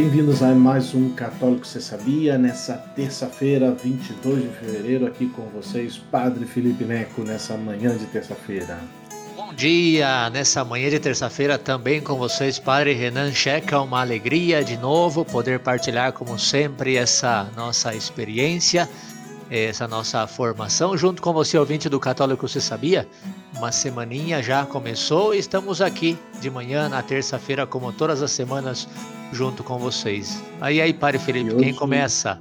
bem-vindos a mais um Católico Você Sabia, nessa terça-feira, 22 de fevereiro, aqui com vocês, Padre Felipe Neco, nessa manhã de terça-feira. Bom dia, nessa manhã de terça-feira também com vocês, Padre Renan Checa, uma alegria de novo poder partilhar, como sempre, essa nossa experiência essa nossa formação junto com você, ouvinte do Católico Você Sabia? Uma semaninha já começou e estamos aqui de manhã, na terça-feira, como todas as semanas, junto com vocês. Aí, aí, Padre Felipe, hoje... quem começa?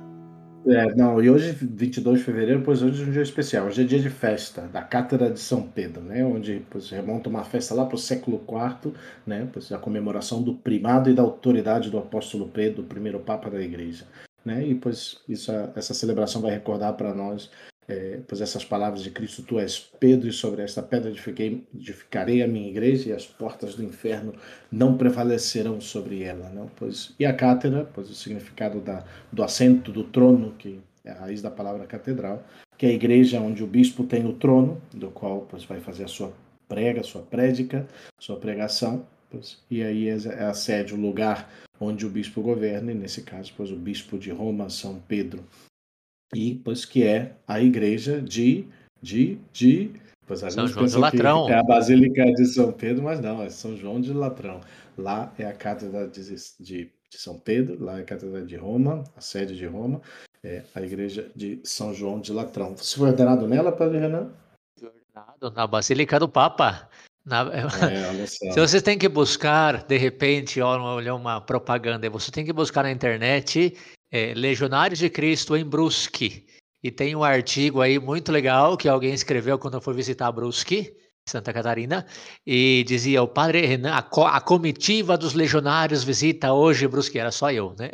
É, não, e hoje, 22 de fevereiro, pois hoje é um dia especial. Hoje é dia de festa da Cátedra de São Pedro, né? Onde pois, remonta uma festa lá para o século IV, né? Pois, a comemoração do primado e da autoridade do apóstolo Pedro, o primeiro Papa da Igreja né? E pois isso, essa celebração vai recordar para nós é, pois essas palavras de Cristo, tu és Pedro, e sobre esta pedra edifiquei, edificarei a minha igreja, e as portas do inferno não prevalecerão sobre ela. Não? Pois, e a cátedra, pois o significado da, do assento, do trono, que é a raiz da palavra catedral, que é a igreja onde o bispo tem o trono, do qual pois, vai fazer a sua prega, sua prédica, sua pregação, pois, e aí é, é a sede, o lugar onde o bispo governa, e nesse caso, pois, o bispo de Roma, São Pedro, e pois que é a igreja de, de, de Pois a São João de Latrão. É a Basílica de São Pedro, mas não, é São João de Latrão. Lá é a Cátedra de, de, de São Pedro, lá é a Cátedra de Roma, a sede de Roma, é a Igreja de São João de Latrão. Você foi ordenado nela, Padre Renan? Ordenado na Basílica do Papa. Na, é, se vocês têm que buscar, de repente, olha uma propaganda, você tem que buscar na internet é, Legionários de Cristo em Brusque. E tem um artigo aí muito legal que alguém escreveu quando foi visitar Brusque Santa Catarina, e dizia o padre Renan, a, co a comitiva dos legionários visita hoje Brusque, era só eu, né?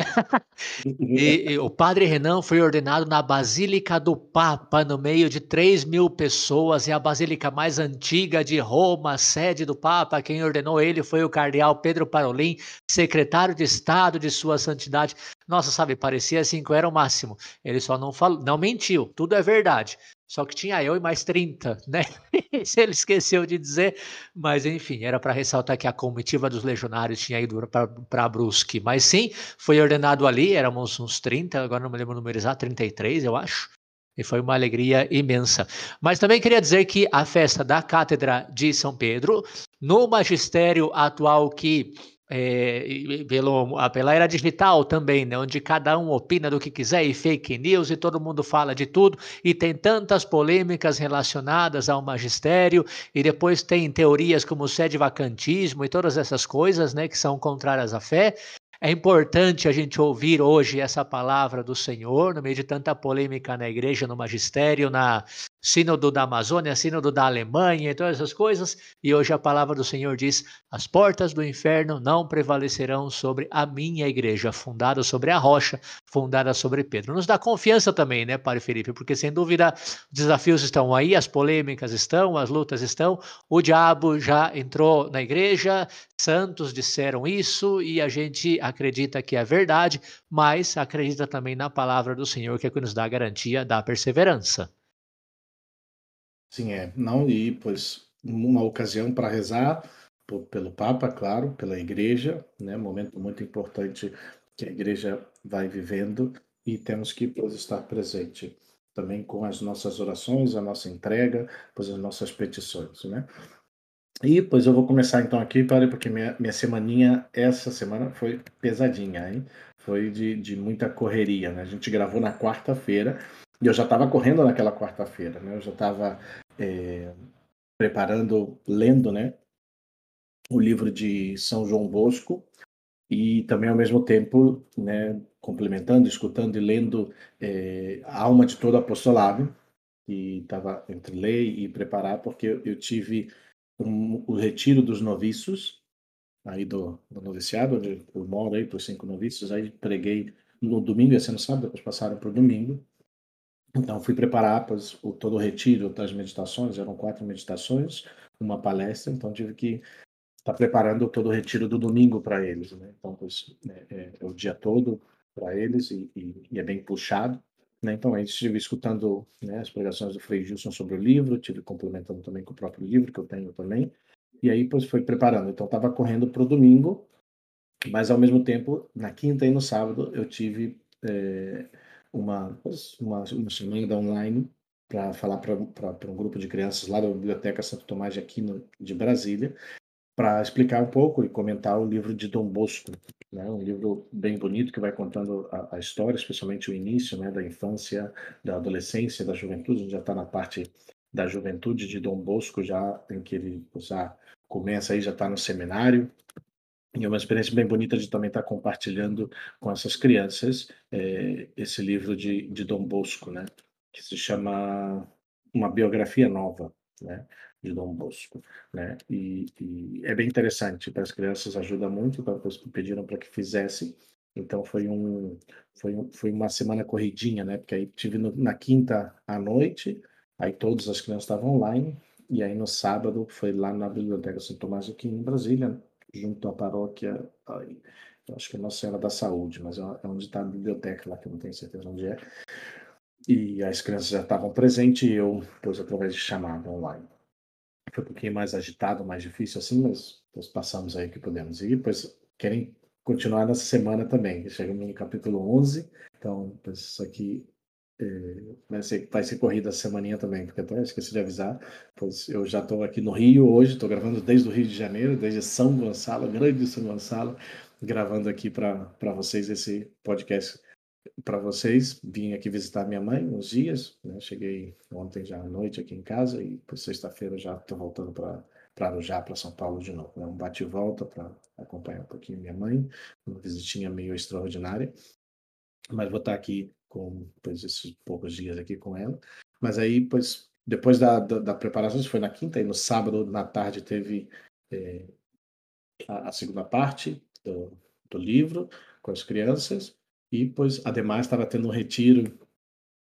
e, e, o padre Renan foi ordenado na Basílica do Papa, no meio de 3 mil pessoas, é a basílica mais antiga de Roma, sede do Papa. Quem ordenou ele foi o cardeal Pedro Parolin, secretário de Estado de Sua Santidade. Nossa, sabe, parecia assim que era o máximo. Ele só não falou, não mentiu, tudo é verdade. Só que tinha eu e mais 30, né? Isso ele esqueceu de dizer, mas enfim, era para ressaltar que a comitiva dos legionários tinha ido para Brusque. Mas sim, foi ordenado ali, éramos uns 30, agora não me lembro o número exato, 33, eu acho. E foi uma alegria imensa. Mas também queria dizer que a festa da Cátedra de São Pedro, no magistério atual que é, pelo, pela era digital também, né, onde cada um opina do que quiser e fake news e todo mundo fala de tudo e tem tantas polêmicas relacionadas ao magistério e depois tem teorias como sede vacantismo e todas essas coisas, né, que são contrárias à fé. É importante a gente ouvir hoje essa palavra do Senhor, no meio de tanta polêmica na igreja, no magistério, na Sínodo da Amazônia, Sínodo da Alemanha e todas essas coisas. E hoje a palavra do Senhor diz: As portas do inferno não prevalecerão sobre a minha igreja, fundada sobre a rocha, fundada sobre Pedro. Nos dá confiança também, né, Padre Felipe? Porque sem dúvida os desafios estão aí, as polêmicas estão, as lutas estão. O diabo já entrou na igreja, santos disseram isso e a gente acredita que é verdade, mas acredita também na palavra do Senhor, que é que nos dá a garantia da perseverança. Sim, é. Não, e pois uma ocasião para rezar por, pelo Papa, claro, pela Igreja, né? Momento muito importante que a Igreja vai vivendo e temos que pois, estar presente também com as nossas orações, a nossa entrega, pois as nossas petições, né? E pois eu vou começar então aqui, para porque minha, minha semaninha essa semana foi pesadinha, hein? Foi de, de muita correria, né? A gente gravou na quarta-feira e eu já estava correndo naquela quarta-feira, né? Eu já estava é, preparando, lendo, né, o livro de São João Bosco e também ao mesmo tempo, né, complementando, escutando e lendo é, a alma de todo apostolado que estava entre ler e preparar, porque eu tive um, o retiro dos noviços aí do, do noviciado, onde eu moro aí, por cinco noviços, aí preguei no domingo, ia ser sábado, depois passaram para o domingo, então, fui preparar pois, o, todo o retiro das meditações, eram quatro meditações, uma palestra, então tive que estar preparando todo o retiro do domingo para eles. Né? Então, pois, é, é, é, o dia todo para eles e, e, e, é bem puxado. Né? Então, aí estive escutando né, as pregações do Frei Gilson sobre o livro, tive complementando também com o próprio livro, que eu tenho também, e aí pois, foi preparando. Então, estava correndo para o domingo, Mas, ao mesmo tempo, na quinta e no sábado, eu tive é, uma, uma, uma chamada online para falar para um grupo de crianças lá da Biblioteca Santo Tomás de Aquino de Brasília, para explicar um pouco e comentar o livro de Dom Bosco, né? um livro bem bonito que vai contando a, a história, especialmente o início né, da infância, da adolescência, da juventude, a gente já está na parte da juventude de Dom Bosco, já em que ele já começa aí, já está no seminário, e é uma experiência bem bonita de também estar compartilhando com essas crianças é, esse livro de, de Dom Bosco, né? que se chama Uma Biografia Nova, né? de Dom Bosco, né? E, e, é bem interessante para as crianças, ajuda muito, então pediram para que fizesse. Então foi um foi, um, foi uma semana corridinha, né? Porque aí tive no, na quinta à noite, aí todas as crianças estavam online e aí no sábado foi lá na biblioteca São Tomás aqui em Brasília, junto à paróquia, acho que é Nossa Senhora da Saúde, mas é, é onde está a biblioteca lá que eu não tenho certeza onde é. E as crianças já estavam presentes e eu pus através de chamada online foi um pouquinho mais agitado, mais difícil assim, mas nós passamos aí que podemos. E depois querem continuar nessa semana também. Chegamos no capítulo 11, então isso aqui vai, ser, vai ser corrida a semaninha também, porque até esqueci de avisar, pois eu já estou aqui no Rio hoje, estou gravando desde o Rio de Janeiro, desde São Gonçalo, grande São Gonçalo, gravando aqui para vocês esse podcast para vocês. Vim aqui visitar minha mãe uns dias, né? cheguei ontem já à noite aqui em casa e por sexta-feira já estou voltando para para Arujá, para São Paulo de novo. Né? Um bate e volta para acompanhar um pouquinho minha mãe, uma visitinha meio extraordinária. Mas vou estar aqui com esses poucos dias aqui com ela. Mas aí, pois, depois da, da, da preparação, isso foi na quinta, e no sábado, na tarde, teve é, a, a, segunda parte do, do livro com as crianças. E, pois, ademais, estava tendo um retiro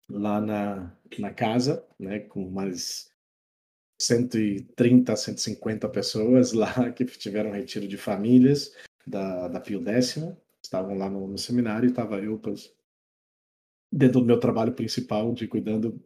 lá na, na casa, né, com mais 130, 150 pessoas lá que tiveram retiro de famílias da, da Pio X, estavam lá no, no seminário e estava eu, pois, dentro do meu trabalho principal de cuidando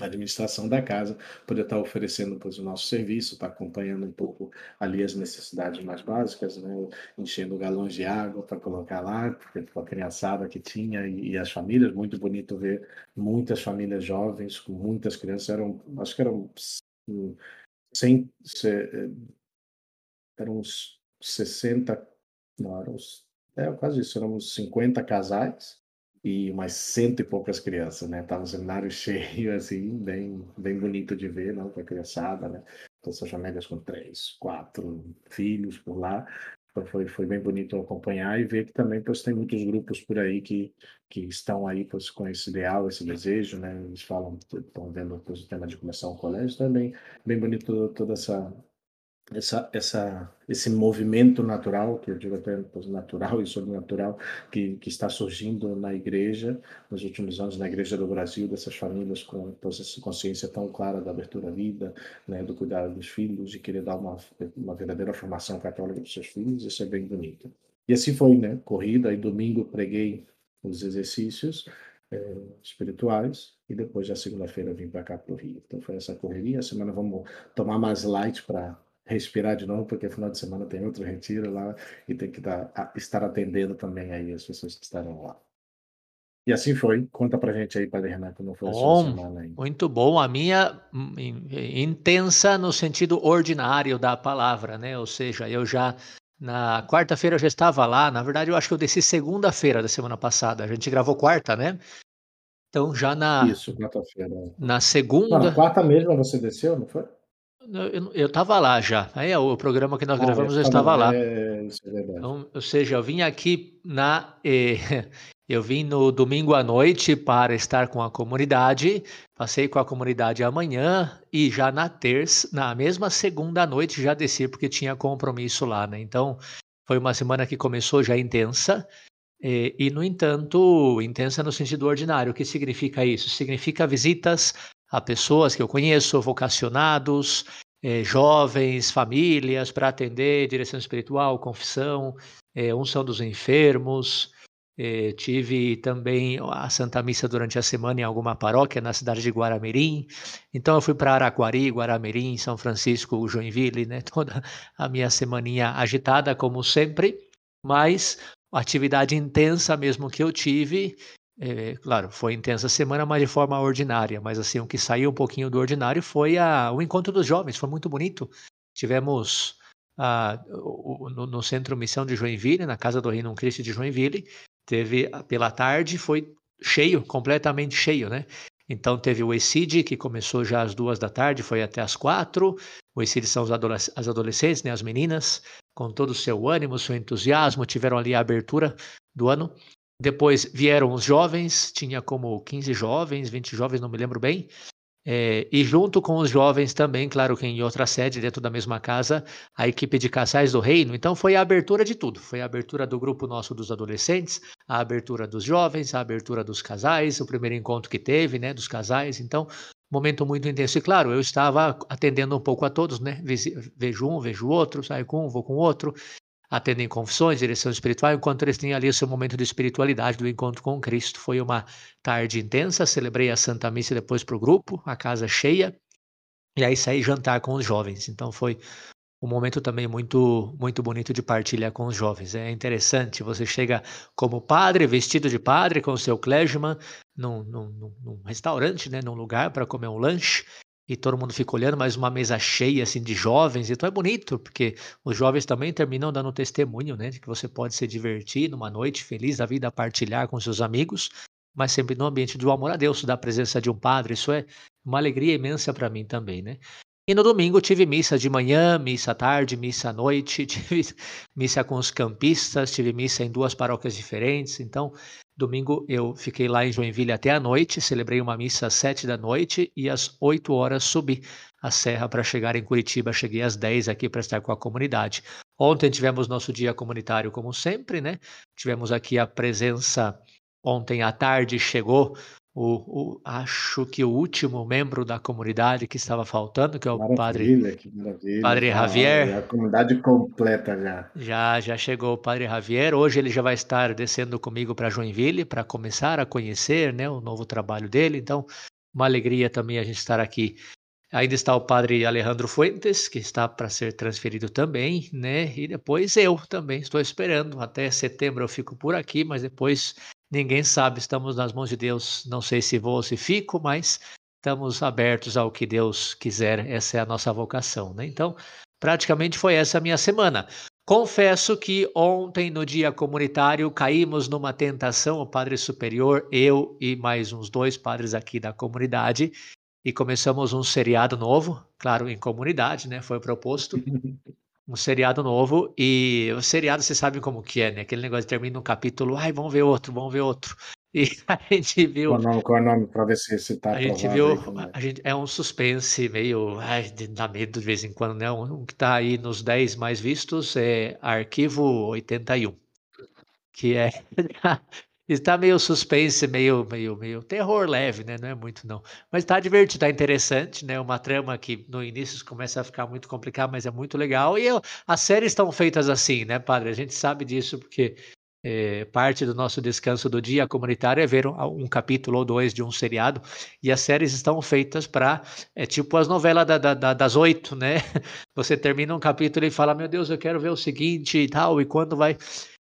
a administração da casa, poder estar oferecendo pois, o nosso serviço, estar acompanhando um pouco ali as necessidades mais básicas, né? enchendo galões de água para colocar lá, com a criançada que tinha e, e, as famílias, muito bonito ver muitas famílias jovens, com muitas crianças, eram, acho que eram 100, eram uns 60, não, eram uns, é, quase isso, eram uns 50 casais, e umas cento e poucas crianças, né? Tava um seminário cheio, assim, bem, bem bonito de ver, não? Com a criançada, né? Todas as famílias com três, quatro filhos por lá. Então foi, foi bem bonito acompanhar e ver que também pois, tem muitos grupos por aí que, que estão aí pois, com esse ideal, esse desejo, né? Eles falam, estão vendo pois, o tema de começar um colégio, também então bem bonito toda essa essa, essa, esse movimento natural, que eu digo até natural e sobrenatural, que, que está surgindo na igreja, nos últimos anos, na igreja do Brasil, dessas famílias com essa consciência tão clara da abertura à vida, né, do cuidado dos filhos, de querer dar uma, uma verdadeira formação católica para os seus filhos, isso é bem bonito. E assim foi, né? Corrida, e domingo preguei os exercícios é, espirituais, e depois, na segunda-feira, vim para cá para o Rio. Então foi essa correria. A semana vamos tomar mais light para respirar de novo, porque final de semana tem outro retiro lá e tem que dar, estar atendendo também aí as pessoas que estarão lá. E assim foi. Conta pra gente aí, Padre Renato, como foi bom, a sua semana aí. Muito bom. A minha hum, intensa no sentido ordinário da palavra, né? Ou seja, eu já na quarta-feira já estava lá. Na verdade, eu acho que eu desci segunda-feira da semana passada. A gente gravou quarta, né? Então já na Isso, quarta-feira. Na segunda. Não, na quarta mesmo você desceu, não foi? Eu estava lá já. Aí o programa que nós ah, gravamos eu estava lá. É, isso é verdade. Então, ou seja, eu vim aqui na. Eh, eu vim no domingo à noite para estar com a comunidade. Passei com a comunidade amanhã e já na terça, na mesma segunda noite já desci porque tinha compromisso lá, né? Então foi uma semana que começou já intensa. E, e, no entanto, intensa no sentido ordinário. O que significa isso? Significa visitas a pessoas que eu conheço, vocacionados, eh, jovens, famílias, para atender direção espiritual, confissão, eh, unção dos enfermos. Eh, tive também a Santa Missa durante a semana em alguma paróquia na cidade de Guaramirim. Então eu fui para Araquari, Guaramirim, São Francisco, Joinville, né? Toda a minha semaninha agitada, como sempre. mas atividade intensa mesmo que eu tive, é, claro, foi intensa semana, mas de forma ordinária. Mas assim, o que saiu um pouquinho do ordinário foi a, o encontro dos jovens, foi muito bonito. Tivemos a, o, no, no, Centro Missão de Joinville, na Casa do Reino Cristo de Joinville, teve pela tarde, foi cheio, completamente cheio, né? Então teve o ECID, que começou já às duas da tarde, foi até às quatro. O ECID são as adolescentes, né, as meninas, com todo o seu ânimo, seu entusiasmo, tiveram ali a abertura do ano. Depois vieram os jovens, tinha como 15 jovens, 20 jovens, não me lembro bem. É, e junto com os jovens também, claro que em outra sede, dentro da mesma casa, a equipe de casais do reino. Então foi a abertura de tudo. Foi a abertura do grupo nosso dos adolescentes, a abertura dos jovens, a abertura dos casais, o primeiro encontro que teve, né, dos casais. Então, momento muito intenso. E claro, eu estava atendendo um pouco a todos, né? Vejo um, vejo outro, saio com um, vou com outro atendem confissões, direção espiritual, enquanto eles têm ali o seu momento de espiritualidade, do encontro com Cristo. Foi uma tarde intensa, celebrei a Santa Missa depois para o grupo, a casa cheia, e aí saí jantar com os jovens. Então foi um momento também muito muito bonito de partilha com os jovens. É interessante, você chega como padre, vestido de padre, com o seu clergyman, num, num, num restaurante, né, num lugar para comer um lanche, e todo mundo fica olhando, mas uma mesa cheia assim de jovens, então é bonito, porque os jovens também terminam dando testemunho, né, de que você pode se divertir numa noite feliz da vida, partilhar com seus amigos, mas sempre no ambiente do amor a Deus, da presença de um padre, isso é uma alegria imensa para mim também, né? E no domingo tive missa de manhã, missa à tarde, missa à noite, tive missa com os campistas, tive missa em duas paróquias diferentes, então Domingo eu fiquei lá em Joinville até a noite, celebrei uma missa às sete da noite e às oito horas subi a serra para chegar em Curitiba. Cheguei às dez aqui para estar com a comunidade. Ontem tivemos nosso dia comunitário, como sempre, né? Tivemos aqui a presença. Ontem à tarde chegou o, o, acho que o último membro da comunidade que estava faltando, que é o maravilha, padre, padre Javier. a comunidade completa já. Já, já chegou o padre Javier. Hoje ele já vai estar descendo comigo para Joinville para começar a conhecer, né, o novo trabalho dele. Então, uma alegria também a gente estar aqui. Ainda está o padre Alejandro Fuentes, que está para ser transferido também, né? E depois eu também estou esperando. Até setembro eu fico por aqui, mas depois Ninguém sabe, estamos nas mãos de Deus. Não sei se vou ou se fico, mas estamos abertos ao que Deus quiser. Essa é a nossa vocação. Né? Então, praticamente foi essa a minha semana. Confesso que ontem, no dia comunitário, caímos numa tentação, o Padre Superior, eu e mais uns dois padres aqui da comunidade, e começamos um seriado novo, claro, em comunidade, né? Foi proposto. um seriado novo e o seriado você sabe como que é, né? Aquele negócio termina um capítulo, ai, vamos ver outro, vamos ver outro. E a gente viu. Qual é o nome, qual é o nome para ver se você tá A gente viu. É. A gente, é um suspense meio. Ai, dá medo de vez em quando, né? Um, um que tá aí nos 10 mais vistos é Arquivo 81. Que é. Está meio suspense, meio, meio, meio terror leve, né? Não é muito, não. Mas está divertido, está interessante, né? Uma trama que no início começa a ficar muito complicada, mas é muito legal. E eu, as séries estão feitas assim, né, padre? A gente sabe disso porque é, parte do nosso descanso do dia comunitário é ver um, um, capítulo ou dois de um seriado. E as séries estão feitas para. É tipo as novelas da, da, das oito, né? Você termina um capítulo e fala: Meu Deus, eu quero ver o seguinte e tal, e quando vai.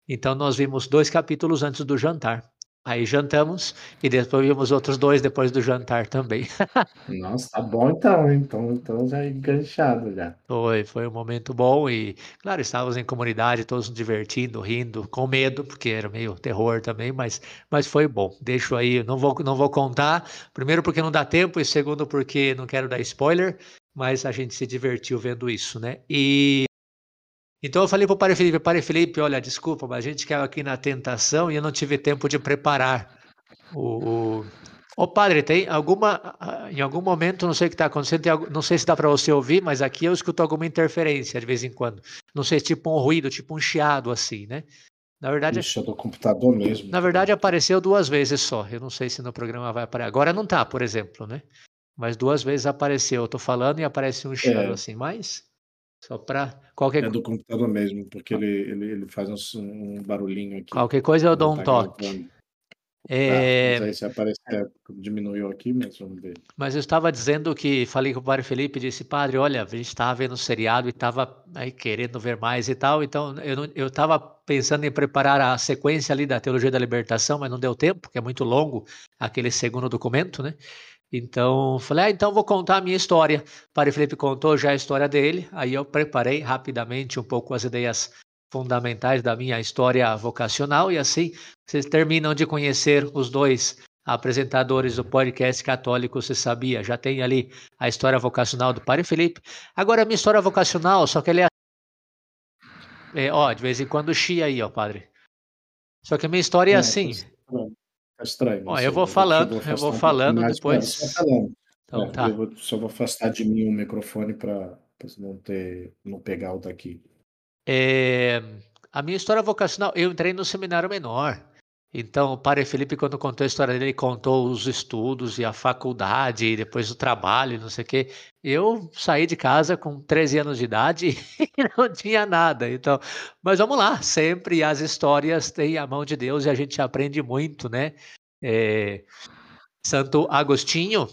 Então nós vimos dois capítulos antes do jantar. Aí jantamos e depois vimos outros dois depois do jantar também. Nossa, tá bom então, então, então já é enganchado já. Foi, foi um momento bom e, claro, estávamos em comunidade, todos nos divertindo, rindo, com medo, porque era meio terror também, mas, mas foi bom. Deixo aí, não vou, não vou contar, primeiro porque não dá tempo e segundo porque não quero dar spoiler, mas a gente se divertiu vendo isso, né? E então eu falei para o Padre Felipe, Padre Felipe, olha, desculpa, mas a gente caiu aqui na tentação e eu não tive tempo de preparar o... Ô padre, tem alguma, em algum momento, não sei o que está acontecendo, não sei se dá para você ouvir, mas aqui eu escuto alguma interferência de vez em quando. Não sei, tipo um ruído, tipo um chiado assim, né? Na verdade, Isso é do computador mesmo. Na verdade, apareceu duas vezes só. Eu não sei se no programa vai aparecer. Agora não está, por exemplo, né? Mas duas vezes apareceu. Eu estou falando e aparece um chiado é. assim, mas só para qualquer É do computador mesmo, porque ele, ele, ele faz um, um barulhinho aqui. Qualquer coisa eu dou um tá toque. É... Ah, mas aí se aparecer, diminuiu aqui, mas vamos ver. Mas eu estava dizendo que falei com o padre Felipe e disse, padre, olha, a gente estava vendo o seriado e estava aí querendo ver mais e tal, então eu estava pensando em preparar a sequência ali da Teologia da Libertação, mas não deu tempo, porque é muito longo aquele segundo documento, né? Então, falei, ah, então vou contar a minha história. O padre Felipe contou já a história dele, aí eu preparei rapidamente um pouco as ideias fundamentais da minha história vocacional e assim vocês terminam de conhecer os dois apresentadores do podcast católico, você sabia? Já tem ali a história vocacional do Padre Felipe. Agora a minha história vocacional, só que ele é, é ó, de vez em quando chia aí, ó, padre. Só que a minha história é, é assim. Estranho. Ó, eu vou falando, eu vou, eu vou falando depois. Falando. Então, é, tá. Eu vou, só vou afastar de mim o microfone para não ter, não pegar o daqui. É, a minha história vocacional, eu entrei no seminário menor. Então, o Padre Felipe, quando contou a história dele, contou os estudos e a faculdade, e depois o trabalho, não sei o quê. Eu saí de casa com 13 anos de idade e não tinha nada. Então, mas vamos lá, sempre as histórias têm a mão de Deus e a gente aprende muito, né? É, Santo Agostinho,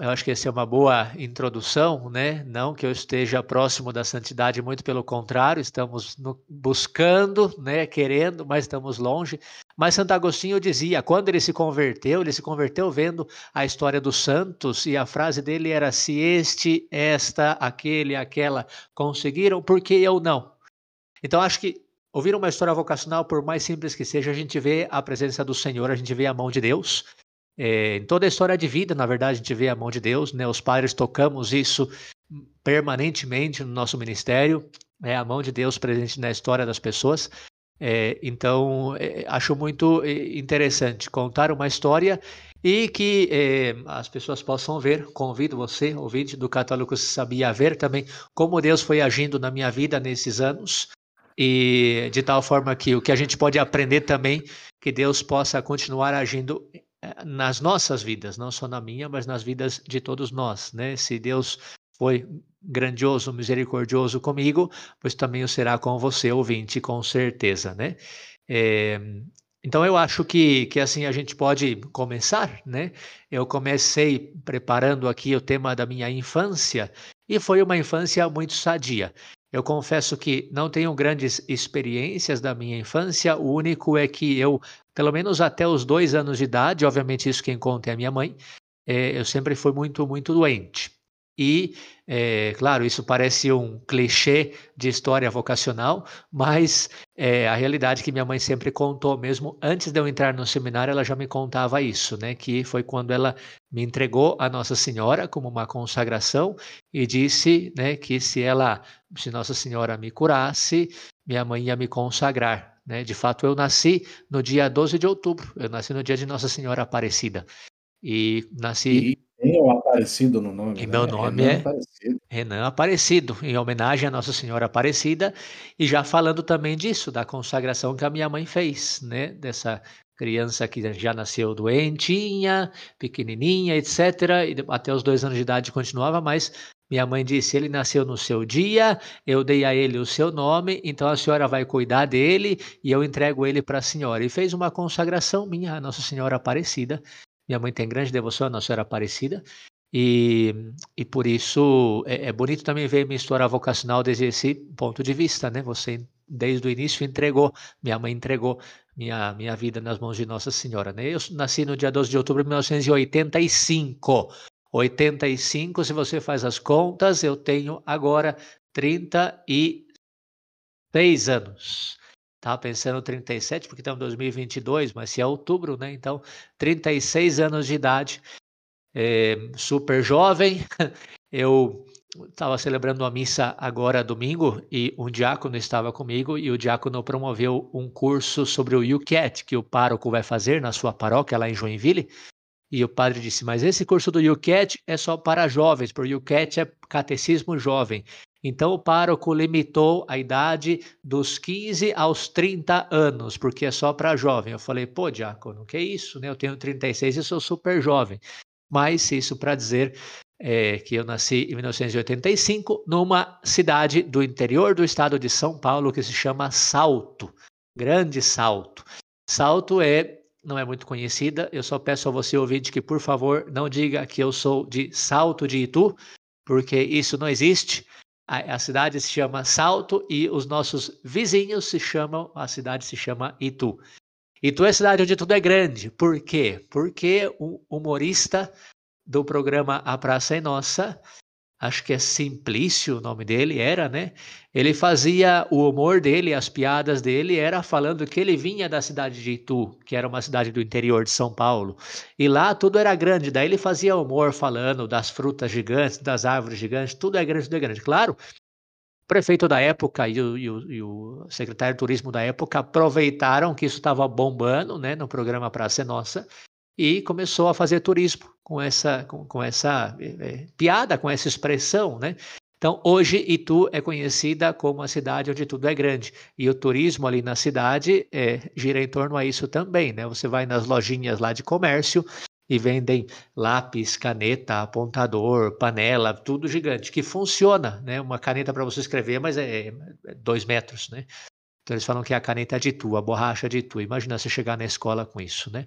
eu acho que essa é uma boa introdução, né? Não que eu esteja próximo da santidade, muito pelo contrário, estamos no, buscando, né? Querendo, mas estamos longe. Mas Santo Agostinho dizia, quando ele se converteu, ele se converteu vendo a história dos santos e a frase dele era: se este, esta, aquele, aquela conseguiram, por que eu não? Então acho que ouvir uma história vocacional, por mais simples que seja, a gente vê a presença do Senhor, a gente vê a mão de Deus. É, em toda a história de vida, na verdade, a gente vê a mão de Deus, né? Os padres tocamos isso permanentemente no nosso ministério, é a mão de Deus presente na história das pessoas. É, então, é, acho muito é, interessante contar uma história e que é, as pessoas possam ver. Convido você, ouvinte do Católico Se Sabia, a ver também como Deus foi agindo na minha vida nesses anos e de tal forma que o que a gente pode aprender também, que Deus possa continuar agindo nas nossas vidas, não só na minha, mas nas vidas de todos nós, né? Se Deus foi grandioso, misericordioso comigo, pois também o será com você, ouvinte, com certeza, né? É, então eu acho que, que assim a gente pode começar, né? Eu comecei preparando aqui o tema da minha infância e foi uma infância muito sadia. Eu confesso que não tenho grandes experiências da minha infância, o único é que eu, pelo menos até os dois anos de idade, obviamente isso quem conta é a minha mãe, é, eu sempre fui muito, muito doente. E, é, claro, isso parece um clichê de história vocacional, mas é, a realidade que minha mãe sempre contou, mesmo antes de eu entrar no seminário, ela já me contava isso, né? Que foi quando ela me entregou a Nossa Senhora como uma consagração e disse, né, que se ela, se Nossa Senhora me curasse, minha mãe ia me consagrar. Né? De fato, eu nasci no dia 12 de outubro, eu nasci no dia de Nossa Senhora Aparecida. E nasci. E o Aparecido no nome. E né? meu nome Renan é Aparecido. Renan Aparecido, em homenagem à Nossa Senhora Aparecida, e já falando também disso, da consagração que a minha mãe fez, né? Dessa criança que já nasceu doentinha, pequenininha, etc. E até os dois anos de idade continuava, mas minha mãe disse: ele nasceu no seu dia, eu dei a ele o seu nome, então a senhora vai cuidar dele e eu entrego ele para a senhora. E fez uma consagração minha a Nossa Senhora Aparecida. Minha mãe tem grande devoção à Nossa Senhora Aparecida. E, e por isso é, é bonito também ver minha história vocacional desde esse ponto de vista, né? Você desde o início entregou, minha mãe entregou minha, minha vida nas mãos de Nossa Senhora, né? Eu nasci no dia 12 de outubro de 1985. 85, se você faz as contas, eu tenho agora 36 anos. Estava pensando 37, porque estamos em 2022, mas se é outubro, né? Então, 36 anos de idade, é, super jovem. Eu estava celebrando uma missa agora domingo e um diácono estava comigo e o diácono promoveu um curso sobre o UCAT que o pároco vai fazer na sua paróquia lá em Joinville. E o padre disse: Mas esse curso do UCAT é só para jovens, porque o UCAT é catecismo jovem. Então o pároco limitou a idade dos 15 aos 30 anos, porque é só para jovem. Eu falei, pô, diácono, que é isso, né? Eu tenho 36 e sou super jovem. Mas isso para dizer é, que eu nasci em 1985 numa cidade do interior do estado de São Paulo que se chama Salto, Grande Salto. Salto é não é muito conhecida. Eu só peço a você, ouvinte, que por favor não diga que eu sou de Salto de Itu, porque isso não existe. A, a cidade se chama Salto e os nossos vizinhos se chamam, a cidade se chama Itu. Itu é a cidade onde tudo é grande. Por quê? Porque o humorista do programa A Praça é Nossa acho que é Simplício o nome dele, era, né? Ele fazia o humor dele, as piadas dele, era falando que ele vinha da cidade de Itu, que era uma cidade do interior de São Paulo, e lá tudo era grande, daí ele fazia humor falando das frutas gigantes, das árvores gigantes, tudo é grande, tudo é grande. Claro, o prefeito da época e o, e o, e o secretário de turismo da época aproveitaram que isso estava bombando, né, no programa Praça é Nossa, e começou a fazer turismo com essa, com, com essa é, piada, com essa expressão, né? Então, hoje Itu é conhecida como a cidade onde tudo é grande. E o turismo ali na cidade é, gira em torno a isso também, né? Você vai nas lojinhas lá de comércio e vendem lápis, caneta, apontador, panela, tudo gigante, que funciona, né? Uma caneta para você escrever, mas é, é dois metros, né? Então eles falam que é a caneta de Itu, a borracha de Itu. Imagina você chegar na escola com isso, né?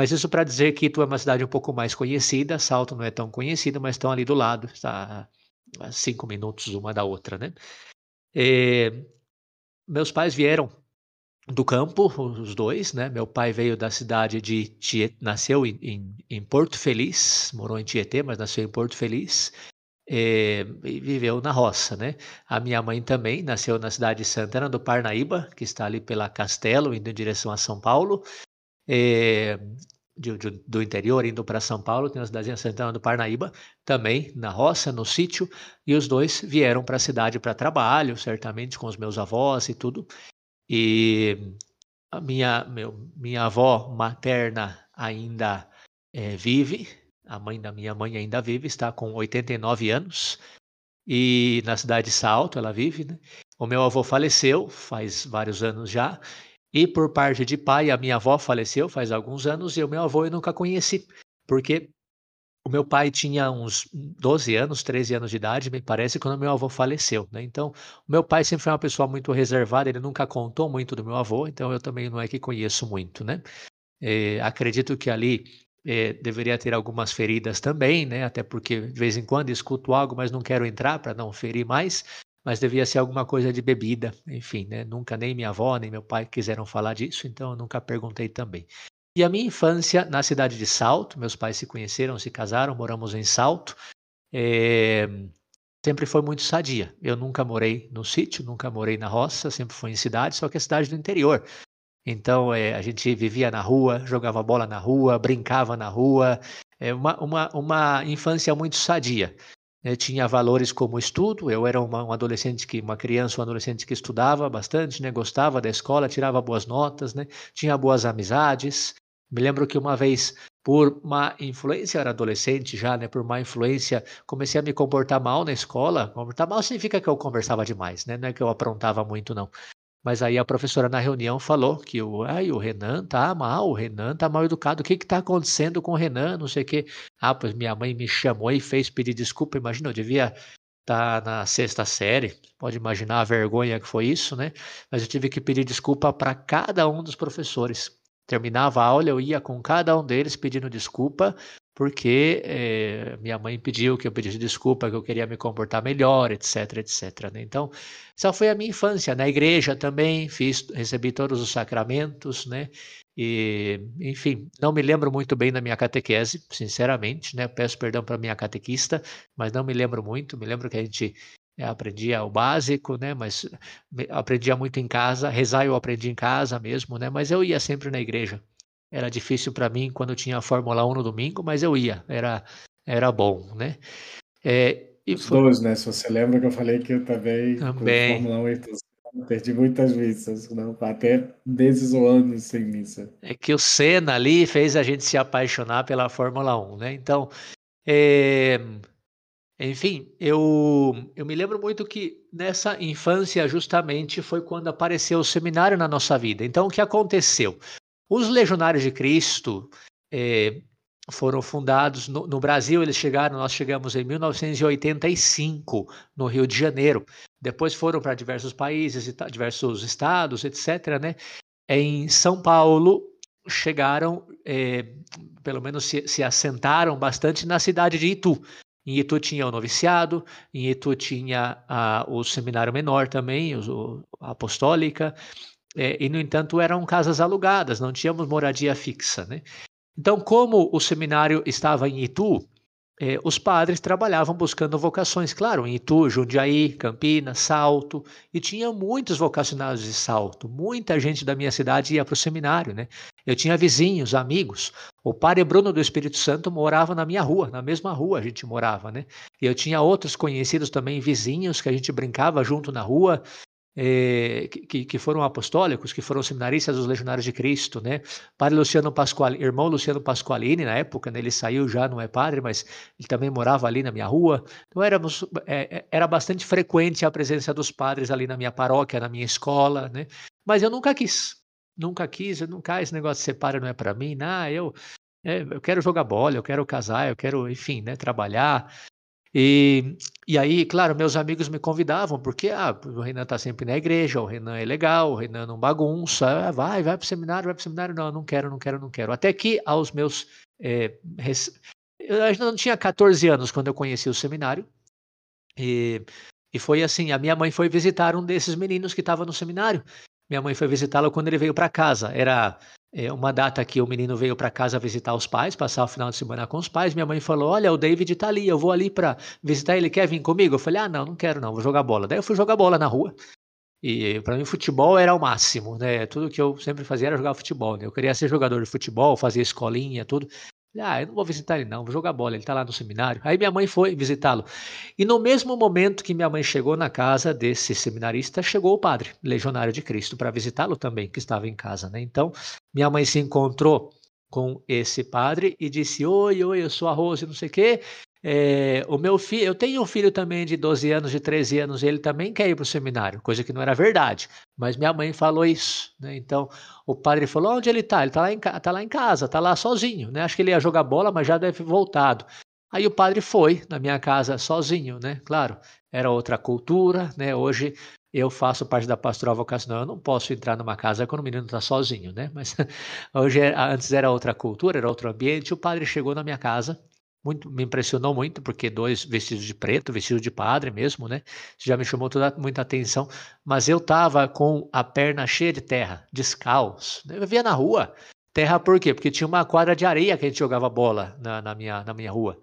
Mas isso para dizer que Itu é uma cidade um pouco mais conhecida, Salto não é tão conhecida, mas estão ali do lado, está a cinco minutos uma da outra, né? E, meus pais vieram do campo, os dois, né? Meu pai veio da cidade de Tietê, nasceu em, em, em, Porto Feliz, morou em Tietê, mas nasceu em Porto Feliz e viveu na roça, né? A minha mãe também nasceu na cidade de Santana do Parnaíba, que está ali pela Castelo, indo em direção a São Paulo. E, de, de, do interior, indo para São Paulo, tem a cidade de Santana do Parnaíba, também na roça, no sítio, e os dois vieram para a cidade para trabalho, certamente com os meus avós e tudo. E a minha, meu, minha avó materna ainda é, vive, a mãe da minha mãe ainda vive, está com 89 anos. E na cidade de Salto ela vive, né? O meu avô faleceu faz vários anos já. E por parte de pai, a minha avó faleceu faz alguns anos e o meu avô eu nunca conheci, porque o meu pai tinha uns 12 anos, 13 anos de idade, me parece, quando meu avô faleceu, né? Então, o meu pai sempre foi uma pessoa muito reservada, ele nunca contou muito do meu avô, então eu também não é que conheço muito, né? É, acredito que ali é, deveria ter algumas feridas também, né? Até porque de vez em quando escuto algo, mas não quero entrar para não ferir mais. Mas devia ser alguma coisa de bebida, enfim, né? Nunca nem minha avó nem meu pai quiseram falar disso, então eu nunca perguntei também. E a minha infância na cidade de Salto, meus pais se conheceram, se casaram, moramos em Salto. É, sempre foi muito sadia. Eu nunca morei no sítio, nunca morei na roça, sempre fui em cidade, só que é cidade do interior. Então é, a gente vivia na rua, jogava bola na rua, brincava na rua, é uma, uma, uma infância muito sadia. Eu tinha valores como estudo, eu era uma, um adolescente que, uma criança, um adolescente que estudava bastante, né? Gostava da escola, tirava boas notas, né? Tinha boas amizades. Me lembro que uma vez, por uma influência, eu era adolescente já, né? Por uma influência, comecei a me comportar mal na escola. Comportar mal significa que eu conversava demais, né? Não é que eu aprontava muito, não. Mas aí a professora na reunião falou que o, ai, o Renan tá mal, o Renan tá mal educado. O que que tá acontecendo com o Renan? Não sei o quê. Ah, pois minha mãe me chamou e fez pedir desculpa. Imagina, eu devia estar tá na sexta série. Pode imaginar a vergonha que foi isso, né? Mas eu tive que pedir desculpa para cada um dos professores. Terminava a aula, eu ia com cada um deles pedindo desculpa porque é, minha mãe pediu que eu pedisse desculpa, que eu queria me comportar melhor, etc, etc. Né? Então, essa foi a minha infância. Na igreja também fiz, recebi todos os sacramentos, né? E, enfim, não me lembro muito bem da minha catequese, sinceramente, né? Peço perdão para minha catequista, mas não me lembro muito. Me lembro que a gente é, aprendia o básico, né? Mas aprendia muito em casa. Rezar eu aprendi em casa mesmo, né? Mas eu ia sempre na igreja. Era difícil para mim quando tinha a Fórmula 1 no domingo, mas eu ia, era, era bom, né? É, e Os foi... dois, né? Se você lembra que eu falei que eu também, também. com Fórmula 1 perdi muitas missas, não, até meses ou anos sem missa. É que o Senna ali fez a gente se apaixonar pela Fórmula 1, né? Então, é... enfim, eu, eu me lembro muito que nessa infância justamente foi quando apareceu o seminário na nossa vida. Então, o que aconteceu? Os Legionários de Cristo eh, foram fundados no, no, Brasil, eles chegaram, nós chegamos em 1985, no Rio de Janeiro. Depois foram para diversos países, diversos estados, etc. Né? Em São Paulo, chegaram, é, pelo menos se, se, assentaram bastante na cidade de Itu. Em Itu tinha o noviciado, em Itu tinha a, o seminário menor também, o, a apostólica, é, e no entanto eram casas alugadas, não tínhamos moradia fixa. Né? Então, como o seminário estava em Itu, eh, os padres trabalhavam buscando vocações, claro, em Itu, Jundiaí, Campinas, Salto, e tinha muitos vocacionados de Salto. Muita gente da minha cidade ia para o seminário, né? Eu tinha vizinhos, amigos. O padre Bruno do Espírito Santo morava na minha rua, na mesma rua a gente morava, né? E eu tinha outros conhecidos também, vizinhos, que a gente brincava junto na rua é, que, que, foram apostólicos, que foram seminaristas dos Legionários de Cristo, né? Padre Luciano Pasquale, irmão Luciano Pasqualini, na época, né, ele saiu já, não é padre, mas ele também morava ali na minha rua. Então éramos, é, era bastante frequente a presença dos padres ali na minha paróquia, na minha escola, né? Mas eu nunca quis, nunca quis, eu nunca, ah, esse negócio de ser padre não é para mim, não, eu, é, eu quero jogar bola, eu quero casar, eu quero, enfim, né, trabalhar. E, e aí, claro, meus amigos me convidavam, porque ah, o Renan está sempre na igreja, o Renan é legal, o Renan não bagunça, ah, vai, vai para o seminário, vai para o seminário. Não, não quero, não quero, não quero. Até que aos meus. É, res... Eu ainda não tinha 14 anos quando eu conheci o seminário. E, e foi assim: a minha mãe foi visitar um desses meninos que estava no seminário. Minha mãe foi visitá-lo quando ele veio para casa. Era é, uma data que o menino veio para casa visitar os pais, passar o final de semana com os pais. Minha mãe falou: Olha, o David está ali, eu vou ali para visitar ele. Quer vir comigo? Eu falei: Ah, não, não quero não, vou jogar bola. Daí eu fui jogar bola na rua. E para mim, futebol era o máximo, né? Tudo que eu sempre fazia era jogar futebol. Né? Eu queria ser jogador de futebol, fazer escolinha, tudo. Ah, eu não vou visitar ele, não, vou jogar bola, ele está lá no seminário. Aí minha mãe foi visitá-lo. E no mesmo momento que minha mãe chegou na casa desse seminarista, chegou o padre, legionário de Cristo, para visitá-lo também, que estava em casa. Né? Então, minha mãe se encontrou com esse padre e disse: Oi, oi, eu sou a Rose, não sei o quê. É, o meu filho, eu tenho um filho também de 12 anos, de 13 anos, ele também quer ir para o seminário, coisa que não era verdade, mas minha mãe falou isso, né? Então o padre falou: onde ele está? Ele está lá, em, tá lá em casa, está lá sozinho, né? Acho que ele ia jogar bola, mas já deve voltado. Aí o padre foi na minha casa sozinho, né? Claro, era outra cultura, né? Hoje eu faço parte da pastoral vocacional, eu não posso entrar numa casa quando o menino está sozinho, né? Mas hoje, é, antes era outra cultura, era outro ambiente. O padre chegou na minha casa muito, me impressionou muito, porque dois vestidos de preto, vestido de padre mesmo, né? Já me chamou toda, muita atenção. Mas eu tava com a perna cheia de terra, descalço. Eu via na rua. Terra por quê? Porque tinha uma quadra de areia que a gente jogava bola na, na minha, na minha rua.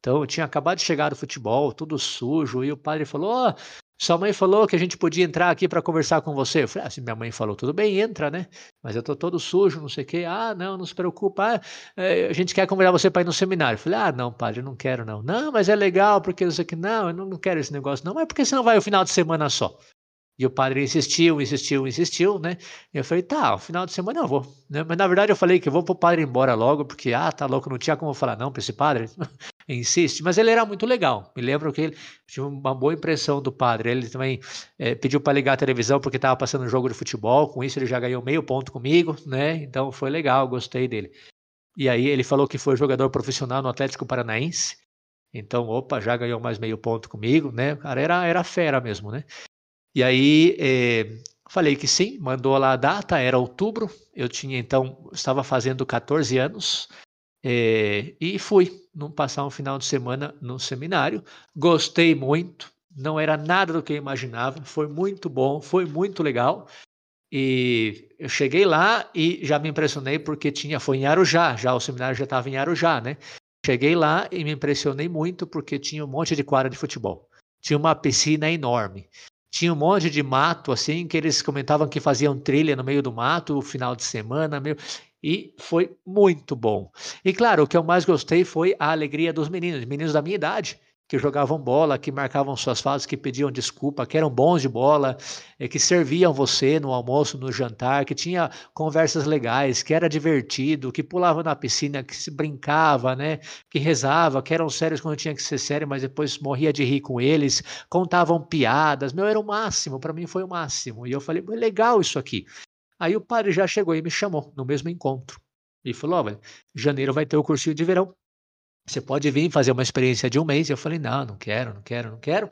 Então eu tinha acabado de chegar do futebol, tudo sujo, e o padre falou: oh, sua mãe falou que a gente podia entrar aqui para conversar com você. Eu falei, ah, se minha mãe falou, tudo bem, entra, né? Mas eu tô todo sujo, não sei o quê. Ah, não, não se preocupa. Ah, é, a gente quer convidar você para ir no seminário. Eu falei, ah, não, padre, não quero, não. Não, mas é legal, porque eu sei que não, eu não quero esse negócio, não. Mas por que você não vai o final de semana só? E o padre insistiu, insistiu, insistiu, né? E eu falei, tá, o final de semana eu vou. Né? Mas na verdade eu falei que eu vou pro padre embora logo, porque, ah, tá louco, não tinha como falar não para esse padre. insiste, mas ele era muito legal. Me lembro que ele tinha uma boa impressão do padre. Ele também é, pediu para ligar a televisão porque estava passando um jogo de futebol. Com isso, ele já ganhou meio ponto comigo, né? Então foi legal, gostei dele. E aí ele falou que foi jogador profissional no Atlético Paranaense. Então, opa, já ganhou mais meio ponto comigo, né? O cara era, era fera mesmo, né? E aí é, falei que sim, mandou lá a data, era outubro. Eu tinha então, estava fazendo 14 anos. É, e fui num, passar um final de semana no seminário. Gostei muito, não era nada do que eu imaginava, foi muito bom, foi muito legal. E eu cheguei lá e já me impressionei porque tinha, foi em Arujá, já o seminário já estava em Arujá, né? Cheguei lá e me impressionei muito porque tinha um monte de quadra de futebol. Tinha uma piscina enorme. Tinha um monte de mato, assim, que eles comentavam que faziam trilha no meio do mato, o final de semana, meu e foi muito bom. E claro, o que eu mais gostei foi a alegria dos meninos, meninos da minha idade, que jogavam bola, que marcavam suas fases, que pediam desculpa, que eram bons de bola, eh, que serviam você no almoço, no jantar, que tinha conversas legais, que era divertido, que pulava na piscina, que se brincava, né? Que rezava, que eram sérios quando tinha que ser sério, mas depois morria de rir com eles, contavam piadas. Meu, era o máximo, para mim foi o máximo. E eu falei, legal isso aqui. Aí o padre já chegou e me chamou no mesmo encontro. E falou: olha, janeiro vai ter o cursinho de verão. Você pode vir fazer uma experiência de um mês. E eu falei: não, não quero, não quero, não quero.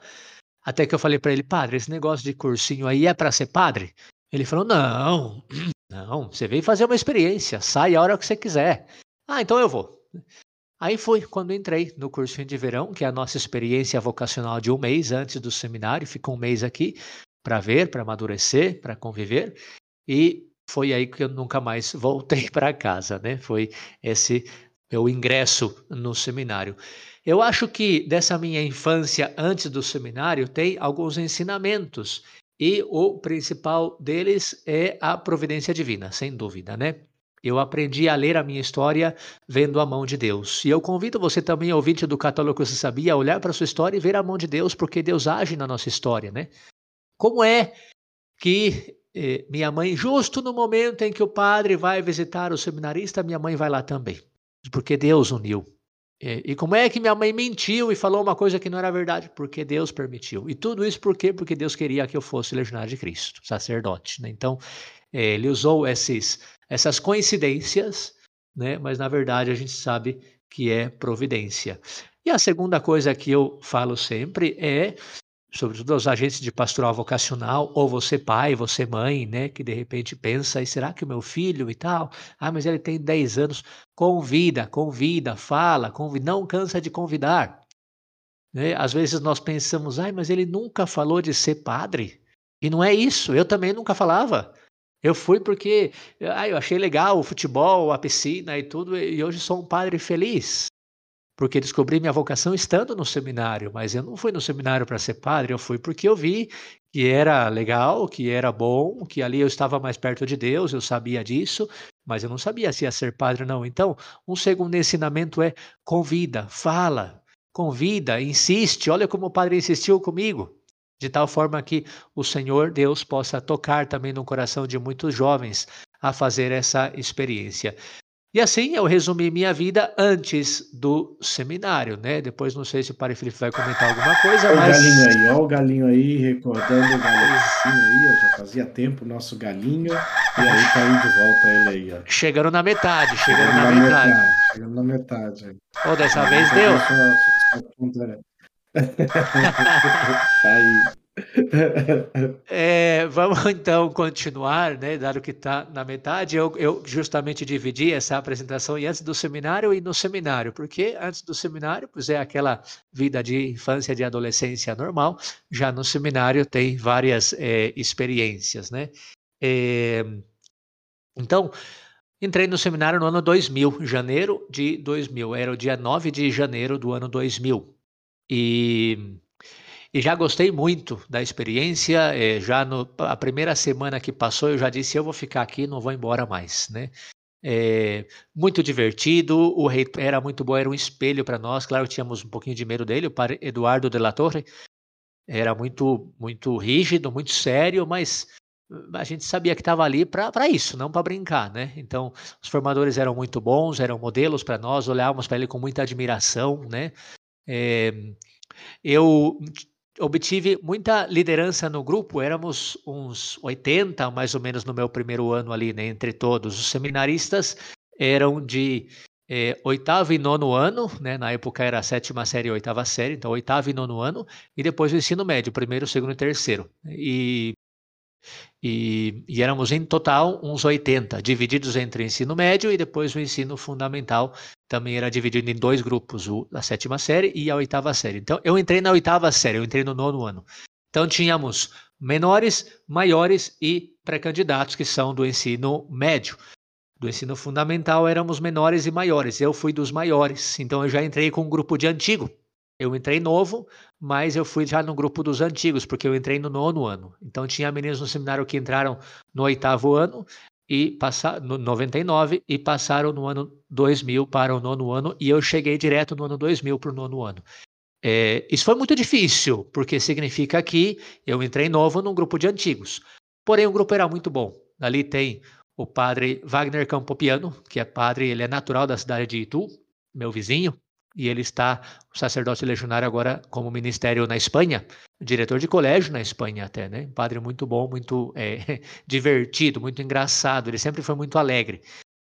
Até que eu falei para ele: padre, esse negócio de cursinho aí é para ser padre? Ele falou: não, Não, você vem fazer uma experiência, sai a hora que você quiser. Ah, então eu vou. Aí foi quando entrei no cursinho de verão, que é a nossa experiência vocacional de um mês antes do seminário. Ficou um mês aqui para ver, para amadurecer, para conviver. E foi aí que eu nunca mais voltei para casa, né? Foi esse meu ingresso no seminário. Eu acho que dessa minha infância antes do seminário tem alguns ensinamentos e o principal deles é a providência divina, sem dúvida, né? Eu aprendi a ler a minha história vendo a mão de Deus. E eu convido você também, ouvinte do Católico Você Sabia, a olhar para a sua história e ver a mão de Deus, porque Deus age na nossa história, né? Como é que eh, minha mãe, justo no momento em que o padre vai visitar o seminarista, minha mãe vai lá também, porque Deus uniu. E, e como é que minha mãe mentiu e falou uma coisa que não era verdade? Porque Deus permitiu. E tudo isso por quê? Porque Deus queria que eu fosse legionário de Cristo, sacerdote. Né? Então, eh, ele usou esses essas coincidências, né? mas na verdade a gente sabe que é providência. E a segunda coisa que eu falo sempre é, sobretudo aos agentes de pastoral vocacional, ou você pai, você mãe, né, que de repente pensa, e será que o meu filho e tal? Ah, mas ele tem 10 anos. Convida, convida, fala, convida, não cansa de convidar. Né? Às vezes nós pensamos, ah, mas ele nunca falou de ser padre. E não é isso, eu também nunca falava. Eu fui porque ah, eu achei legal o futebol, a piscina e tudo, e hoje sou um padre feliz. Porque descobri minha vocação estando no seminário, mas eu não fui no seminário para ser padre, eu fui porque eu vi que era legal, que era bom, que ali eu estava mais perto de Deus, eu sabia disso, mas eu não sabia se ia ser padre ou não. Então, um segundo ensinamento é convida, fala, convida, insiste. Olha como o padre insistiu comigo de tal forma que o Senhor Deus possa tocar também no coração de muitos jovens a fazer essa experiência. E assim eu resumi minha vida antes do seminário, né? Depois não sei se o Padre Felipe vai comentar alguma coisa, olha mas... o galinho aí, olha o galinho aí, recordando o galinho aí, ó, já fazia tempo o nosso galinho, e aí tá aí de volta ele aí, ó. Chegando na metade, chegando, chegando na, na metade. metade. Chegando na metade. Ou dessa vez deu. Sua, sua aí. É, vamos então continuar, né? Dado que está na metade, eu, eu, justamente dividi essa apresentação antes do seminário e no seminário, porque antes do seminário, pois é aquela vida de infância, de adolescência normal, já no seminário tem várias é, experiências, né? É, então, entrei no seminário no ano 2000, janeiro de 2000, era o dia 9 de janeiro do ano 2000. E, e já gostei muito da experiência. É, já no, a primeira semana que passou, eu já disse: eu vou ficar aqui, não vou embora mais, né? É, muito divertido, o reitor era muito bom, era um espelho para nós. Claro, tínhamos um pouquinho de medo dele, o padre Eduardo de la Torre era muito, muito rígido, muito sério, mas a gente sabia que estava ali para isso, não para brincar, né? Então, os formadores eram muito bons, eram modelos para nós, olhávamos para ele com muita admiração, né? É, eu obtive muita liderança no grupo, éramos uns 80 mais ou menos no meu primeiro ano ali, né, entre todos. Os seminaristas eram de é, oitavo e nono ano, né, na época era a sétima série e oitava série, então oitavo e nono ano, e depois o ensino médio, primeiro, segundo e terceiro. E e, e, éramos em total uns 80, divididos entre o ensino médio e depois o ensino fundamental. Também era dividido em dois grupos, o, a sétima série e a oitava série. Então, eu entrei na oitava série, eu entrei no nono ano. Então, tínhamos menores, maiores e pré-candidatos, que são do ensino médio. Do ensino fundamental, éramos menores e maiores. Eu fui dos maiores, então eu já entrei com um grupo de antigo. Eu entrei novo, mas eu fui já no grupo dos antigos, porque eu entrei no nono ano. Então tinha meninos no seminário que entraram no oitavo ano e passaram no 99 e passaram no ano 2000 para o nono ano e eu cheguei direto no ano 2000 para o nono ano. É, isso foi muito difícil, porque significa que eu entrei novo num grupo de antigos. Porém, o grupo era muito bom. Ali tem o padre Wagner Campopiano, que é padre, ele é natural da cidade de Itu, meu vizinho, e ele está, o sacerdote legionário agora como ministério na Espanha, diretor de colégio na Espanha até, né? Um padre muito bom, muito é, divertido, muito engraçado, ele sempre foi muito alegre.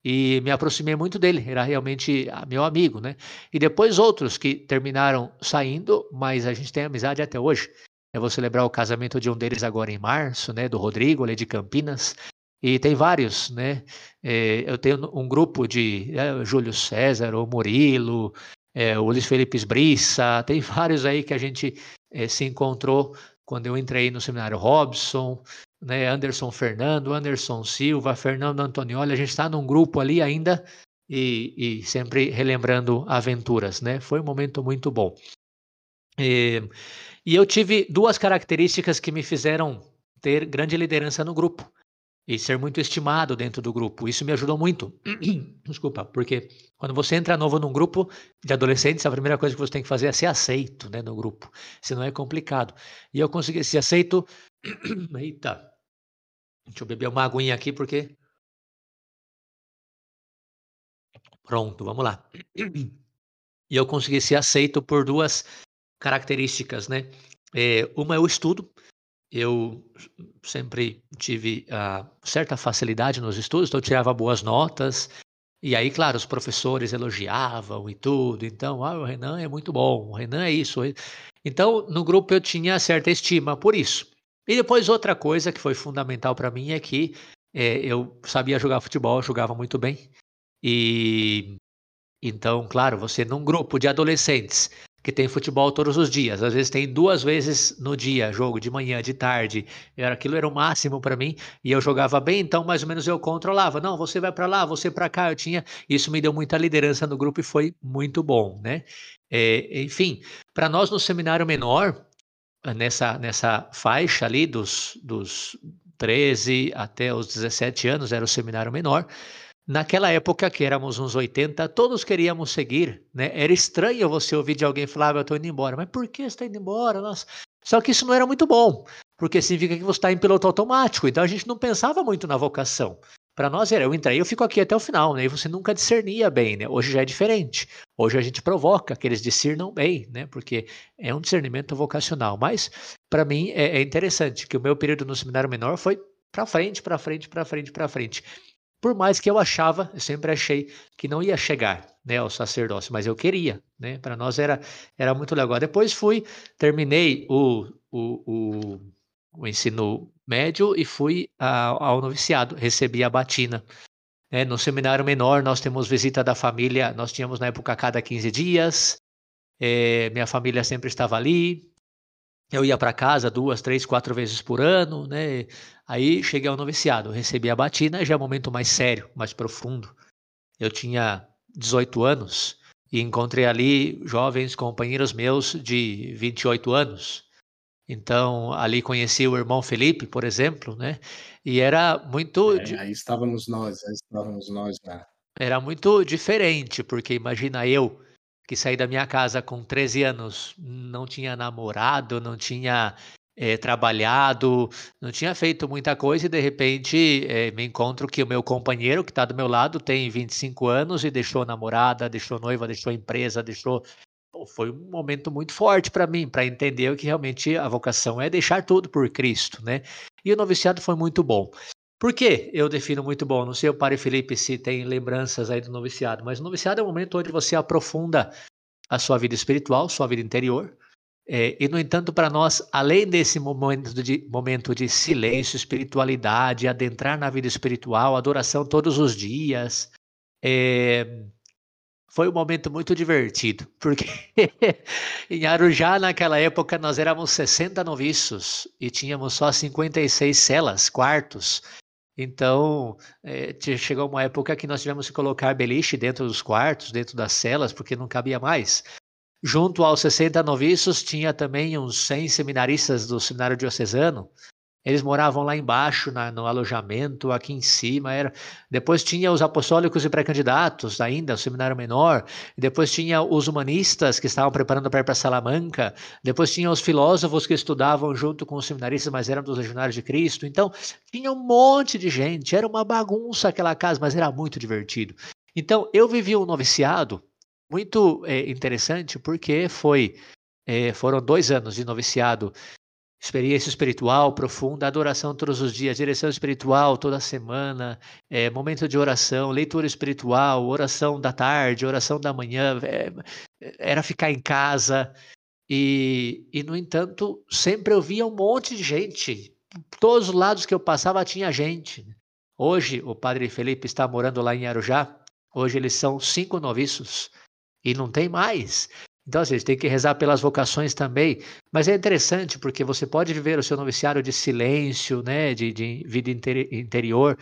E me aproximei muito dele, era realmente ah, meu amigo, né? E depois outros que terminaram saindo, mas a gente tem amizade até hoje. Eu vou celebrar o casamento de um deles agora em março, né? Do Rodrigo, ali de Campinas. E tem vários, né? É, eu tenho um grupo de é, Júlio César, o Murilo, é, o Luiz Felipe Esbriça, tem vários aí que a gente é, se encontrou quando eu entrei no seminário Robson, né? Anderson Fernando, Anderson Silva, Fernando Antonioli, a gente está num grupo ali ainda e, e, sempre relembrando aventuras, né? Foi um momento muito bom. E, e eu tive duas características que me fizeram ter grande liderança no grupo e ser muito estimado dentro do grupo. Isso me ajudou muito. Desculpa, porque quando você entra novo num grupo de adolescentes, a primeira coisa que você tem que fazer é ser aceito né, no grupo. Senão é complicado. E eu consegui ser aceito. Eita! Deixa eu beber uma aguinha aqui, porque. Pronto, vamos lá. E eu consegui ser aceito por duas características, né? É, uma é o estudo, eu sempre tive uh, certa facilidade nos estudos, então eu tirava boas notas. E aí, claro, os professores elogiavam e tudo. Então, ah, o Renan é muito bom, o Renan é isso. Então, no grupo eu tinha certa estima por isso. E depois, outra coisa que foi fundamental para mim é que é, eu sabia jogar futebol, jogava muito bem. E então, claro, você num grupo de adolescentes que tem futebol todos os dias. Às vezes tem duas vezes no dia, jogo de manhã, de tarde. Era aquilo era o máximo para mim e eu jogava bem, então mais ou menos eu controlava. Não, você vai para lá, você para cá. Eu tinha isso me deu muita liderança no grupo e foi muito bom, né? É, enfim, para nós no seminário menor nessa nessa faixa ali dos dos 13 até os 17 anos era o seminário menor. Naquela época, que éramos uns 80, todos queríamos seguir, né? Era estranho você ouvir de alguém falar, ah, eu estou indo embora. Mas por que você está indo embora? Nossa. Só que isso não era muito bom, porque significa que você está em piloto automático. Então a gente não pensava muito na vocação. Para nós era, eu entrei, eu fico aqui até o final, né? E você nunca discernia bem, né? Hoje já é diferente. Hoje a gente provoca que eles discernam bem, né? Porque é um discernimento vocacional. Mas para mim é, é interessante que o meu período no seminário menor foi para frente, para frente, para frente, para frente. Por mais que eu achava, eu sempre achei que não ia chegar né, ao sacerdócio, mas eu queria, né? Para nós era, era muito legal. Depois fui, terminei o, o, o, o ensino médio e fui ao, ao noviciado, recebi a batina. É, no seminário menor, nós temos visita da família, nós tínhamos na época a cada 15 dias, é, minha família sempre estava ali, eu ia para casa duas, três, quatro vezes por ano, né? Aí cheguei ao noviciado, recebi a batina, já é um momento mais sério, mais profundo. Eu tinha 18 anos e encontrei ali jovens companheiros meus de 28 anos. Então, ali conheci o irmão Felipe, por exemplo, né? E era muito. É, aí estávamos nós, aí estávamos nós já. Era muito diferente, porque imagina eu que saí da minha casa com 13 anos, não tinha namorado, não tinha é, trabalhado, não tinha feito muita coisa e de repente é, me encontro que o meu companheiro que está do meu lado tem 25 anos e deixou namorada, deixou noiva, deixou empresa, deixou. Foi um momento muito forte para mim, para entender que realmente a vocação é deixar tudo por Cristo, né? E o noviciado foi muito bom. Por que eu defino muito bom? Não sei o Padre Felipe se tem lembranças aí do noviciado, mas o noviciado é o momento onde você aprofunda a sua vida espiritual, sua vida interior. É, e, no entanto, para nós, além desse momento de, momento de silêncio, espiritualidade, adentrar na vida espiritual, adoração todos os dias, é, foi um momento muito divertido, porque em Arujá, naquela época, nós éramos 60 noviços e tínhamos só 56 celas, quartos. Então, é, chegou uma época que nós tivemos que colocar beliche dentro dos quartos, dentro das celas, porque não cabia mais. Junto aos 60 noviços, tinha também uns 100 seminaristas do seminário diocesano, eles moravam lá embaixo, na, no alojamento, aqui em cima. Era... Depois tinha os apostólicos e pré-candidatos, ainda, o seminário menor. Depois tinha os humanistas que estavam preparando para ir para Salamanca. Depois tinha os filósofos que estudavam junto com os seminaristas, mas eram dos legionários de Cristo. Então, tinha um monte de gente. Era uma bagunça aquela casa, mas era muito divertido. Então, eu vivi um noviciado muito é, interessante, porque foi. É, foram dois anos de noviciado experiência espiritual profunda, adoração todos os dias, direção espiritual toda semana, é, momento de oração, leitura espiritual, oração da tarde, oração da manhã, era ficar em casa. E, e, no entanto, sempre eu via um monte de gente. Todos os lados que eu passava tinha gente. Hoje, o padre Felipe está morando lá em Arujá. Hoje eles são cinco noviços e não tem mais. Então, assim, a gente tem que rezar pelas vocações também. Mas é interessante porque você pode viver o seu noviciário de silêncio, né, de, de vida interior,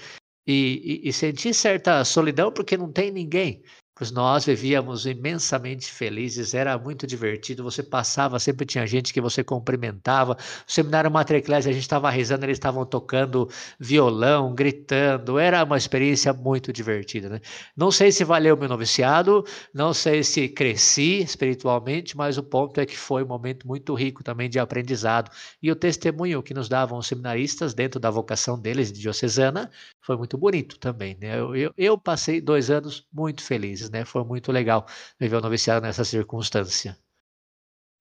e, e, e sentir certa solidão porque não tem ninguém pois nós vivíamos imensamente felizes, era muito divertido, você passava, sempre tinha gente que você cumprimentava, o seminário Matriclese, a gente estava rezando, eles estavam tocando violão, gritando, era uma experiência muito divertida, né? Não sei se valeu meu noviciado, não sei se cresci espiritualmente, mas o ponto é que foi um momento muito rico também de aprendizado, e o testemunho que nos davam os seminaristas dentro da vocação deles de diocesana foi muito bonito também, né? Eu, eu, eu passei dois anos muito felizes, né? Foi muito legal viver o noviciado nessa circunstância.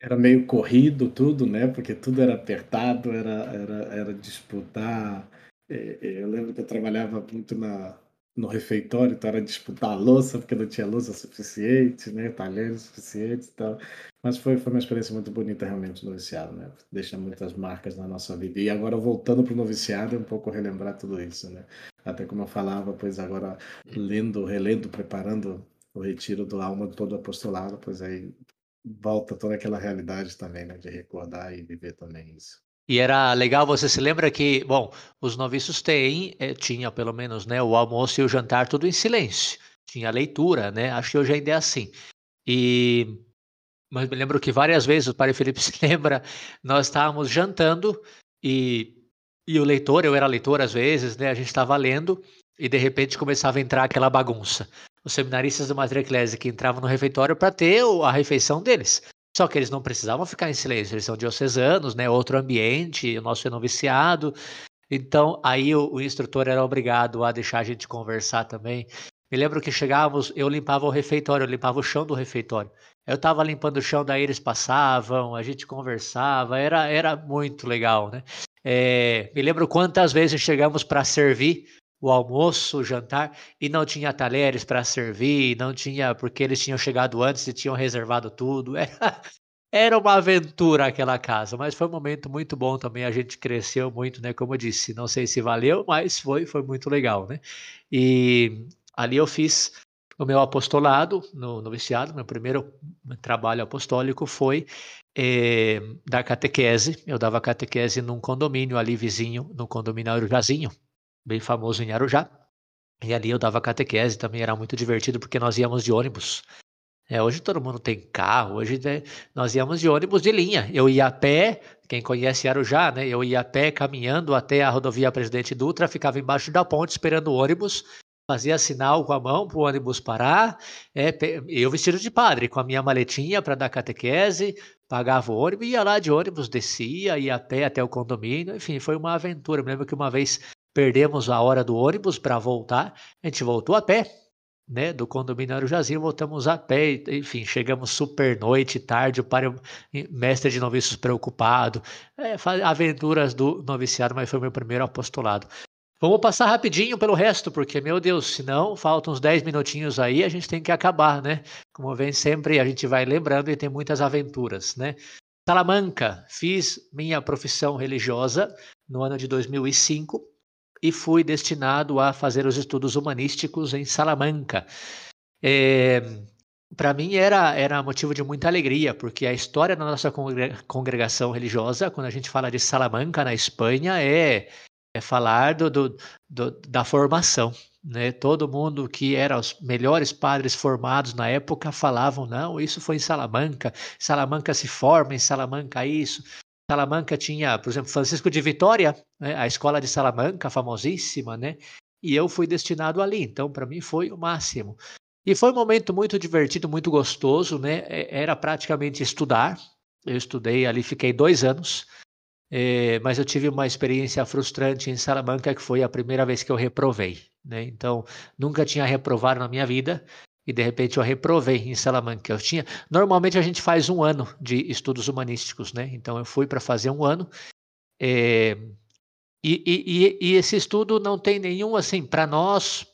Era meio corrido tudo, né? Porque tudo era apertado, era, era, era disputar. É, é, eu lembro que eu trabalhava muito na, no refeitório, então era disputar a louça, porque não tinha louça suficiente, né? Talheres suficientes e tal. Mas foi, foi uma experiência muito bonita realmente o noviciado, né? Deixa muitas marcas na nossa vida. E agora voltando para o noviciado, é um pouco relembrar tudo isso, né? Até como eu falava, pois agora lendo, relendo, preparando o retiro do alma de todo apostolado, pois aí volta toda aquela realidade também, né, de recordar e viver também isso. E era legal, você se lembra que, bom, os noviços têm, é, tinha pelo menos, né, o almoço e o jantar tudo em silêncio. Tinha leitura, né? Acho que hoje ainda é assim. E mas me lembro que várias vezes o Padre Felipe se lembra, nós estávamos jantando e e o leitor, eu era leitor às vezes, né? A gente estava lendo e de repente começava a entrar aquela bagunça os seminaristas do Madre Eclésia que entravam no refeitório para ter a refeição deles. Só que eles não precisavam ficar em silêncio, eles são diocesanos, né? Outro ambiente, o nosso é noviciado. Então, aí o, o instrutor era obrigado a deixar a gente conversar também. Me lembro que chegávamos, eu limpava o refeitório, eu limpava o chão do refeitório. Eu estava limpando o chão, daí eles passavam, a gente conversava, era, era muito legal, né? É, me lembro quantas vezes chegamos para servir o almoço, o jantar, e não tinha talheres para servir, não tinha, porque eles tinham chegado antes e tinham reservado tudo. Era, era uma aventura aquela casa, mas foi um momento muito bom também. A gente cresceu muito, né? Como eu disse, não sei se valeu, mas foi, foi muito legal, né? E ali eu fiz o meu apostolado no noviciado, meu primeiro trabalho apostólico foi é, dar catequese. Eu dava catequese num condomínio ali vizinho, no condomínio Arujazinho, bem famoso em Arujá. E ali eu dava catequese, também era muito divertido porque nós íamos de ônibus. É, hoje todo mundo tem carro, hoje né, nós íamos de ônibus de linha. Eu ia a pé, quem conhece Arujá, né? Eu ia a pé caminhando até a rodovia Presidente Dutra, ficava embaixo da ponte esperando o ônibus, fazia sinal com a mão para o ônibus parar. É, eu vestido de padre, com a minha maletinha para dar catequese, pagava o ônibus, ia lá de ônibus, descia, ia a pé até o condomínio. Enfim, foi uma aventura. Eu me lembro que uma vez perdemos a hora do ônibus para voltar, a gente voltou a pé, né, do condomínio Arujazinho, voltamos a pé, enfim, chegamos super noite, tarde, o pai, mestre de noviços preocupado, é, aventuras do noviciado, mas foi meu primeiro apostolado. Vamos passar rapidinho pelo resto, porque, meu Deus, senão faltam uns 10 minutinhos aí, a gente tem que acabar, né? Como vem sempre, a gente vai lembrando e tem muitas aventuras, né? Salamanca, fiz minha profissão religiosa no ano de 2005, e fui destinado a fazer os estudos humanísticos em Salamanca. É, para mim era, era motivo de muita alegria, porque a história da nossa congregação religiosa, quando a gente fala de Salamanca, na Espanha, é, é falar do, do, do, da formação. Né? Todo mundo que era os melhores padres formados na época falavam: não, isso foi em Salamanca, Salamanca se forma, em Salamanca isso. Salamanca tinha, por exemplo, Francisco de Vitória, né, a escola de Salamanca, famosíssima, né? E eu fui destinado ali, então para mim foi o máximo. E foi um momento muito divertido, muito gostoso, né? Era praticamente estudar. Eu estudei ali, fiquei dois anos, é, mas eu tive uma experiência frustrante em Salamanca, que foi a primeira vez que eu reprovei. Né? Então, nunca tinha reprovado na minha vida e de repente eu reprovei em Salamanca. Eu tinha, normalmente a gente faz um ano de estudos humanísticos, né? Então eu fui para fazer um ano. É, e, e, e, esse estudo não tem nenhum, assim, para nós,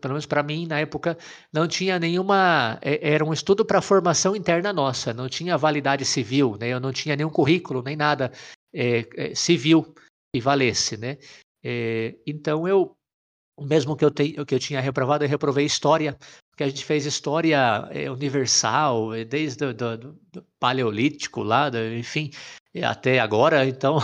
pelo menos para mim na época, não tinha nenhuma. É, era um estudo para formação interna nossa, não tinha validade civil, né? Eu não tinha nenhum currículo, nem nada é, é, civil que valesse, né? É, então eu mesmo que eu, te, que eu tinha reprovado, eu reprovei história, porque a gente fez história é, universal, é, desde o do, do, do paleolítico lá, enfim, até agora, então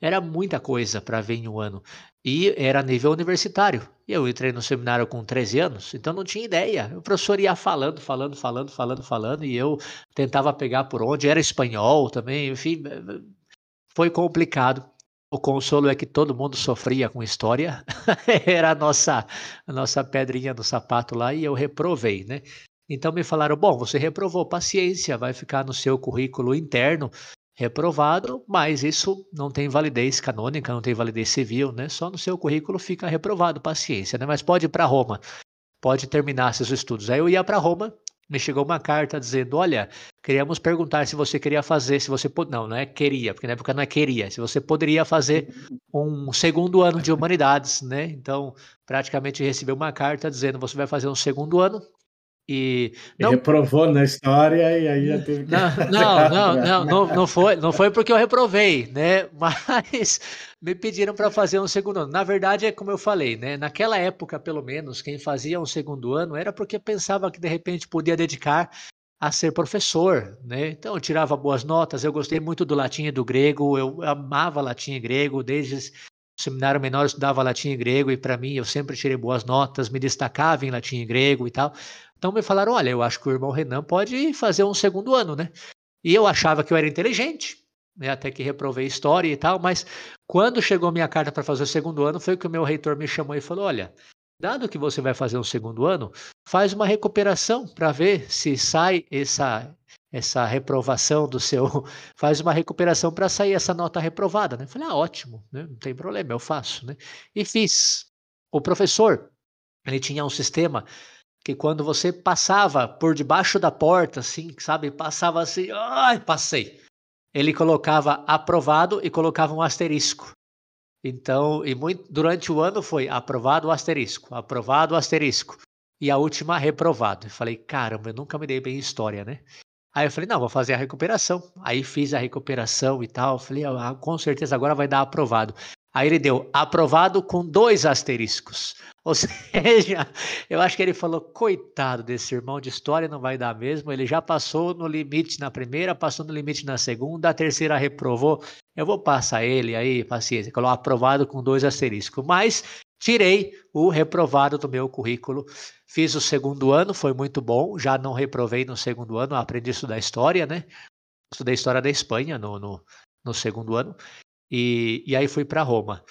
era muita coisa para ver em um ano. E era nível universitário. Eu entrei no seminário com 13 anos, então não tinha ideia. O professor ia falando, falando, falando, falando, falando, e eu tentava pegar por onde. Era espanhol também, enfim, foi complicado. O consolo é que todo mundo sofria com história, era a nossa, a nossa pedrinha no sapato lá e eu reprovei, né? Então me falaram: bom, você reprovou, paciência, vai ficar no seu currículo interno reprovado, mas isso não tem validez canônica, não tem validez civil, né? Só no seu currículo fica reprovado, paciência, né? Mas pode ir para Roma, pode terminar seus estudos. Aí eu ia para Roma, me chegou uma carta dizendo: Olha, queríamos perguntar se você queria fazer, se você pode. Não, não é queria, porque na época não é queria, se você poderia fazer um segundo ano de humanidades, né? Então, praticamente recebeu uma carta dizendo: Você vai fazer um segundo ano e não... reprovou na história e aí já teve que... não, não, não, não, não, não, foi, não foi porque eu reprovei, né? Mas me pediram para fazer um segundo ano. Na verdade, é como eu falei, né? Naquela época, pelo menos, quem fazia um segundo ano era porque pensava que de repente podia dedicar a ser professor, né? Então eu tirava boas notas, eu gostei muito do latim e do grego, eu amava latim e grego, desde o seminário menor eu estudava latim e grego e para mim eu sempre tirei boas notas, me destacava em latim e grego e tal. Então me falaram: olha, eu acho que o irmão Renan pode fazer um segundo ano, né? E eu achava que eu era inteligente, né? até que reprovei história e tal, mas quando chegou minha carta para fazer o segundo ano, foi que o meu reitor me chamou e falou: olha. Dado que você vai fazer um segundo ano, faz uma recuperação para ver se sai essa essa reprovação do seu, faz uma recuperação para sair essa nota reprovada, né? Falei, ah, ótimo, né? não tem problema, eu faço, né? E fiz. O professor, ele tinha um sistema que quando você passava por debaixo da porta, assim, sabe, passava assim, ai, passei. Ele colocava aprovado e colocava um asterisco. Então, e muito, durante o ano foi aprovado o asterisco, aprovado o asterisco. E a última reprovado. Eu falei, caramba, eu nunca me dei bem em história, né? Aí eu falei, não, vou fazer a recuperação. Aí fiz a recuperação e tal. Falei, ah, com certeza agora vai dar aprovado. Aí ele deu aprovado com dois asteriscos. Ou seja, eu acho que ele falou: coitado desse irmão de história, não vai dar mesmo. Ele já passou no limite na primeira, passou no limite na segunda, a terceira reprovou. Eu vou passar ele aí, paciência. Colocou aprovado com dois asteriscos. Mas tirei o reprovado do meu currículo. Fiz o segundo ano, foi muito bom. Já não reprovei no segundo ano, aprendi a estudar história, né? Estudei história da Espanha no, no, no segundo ano. E, e aí fui para Roma.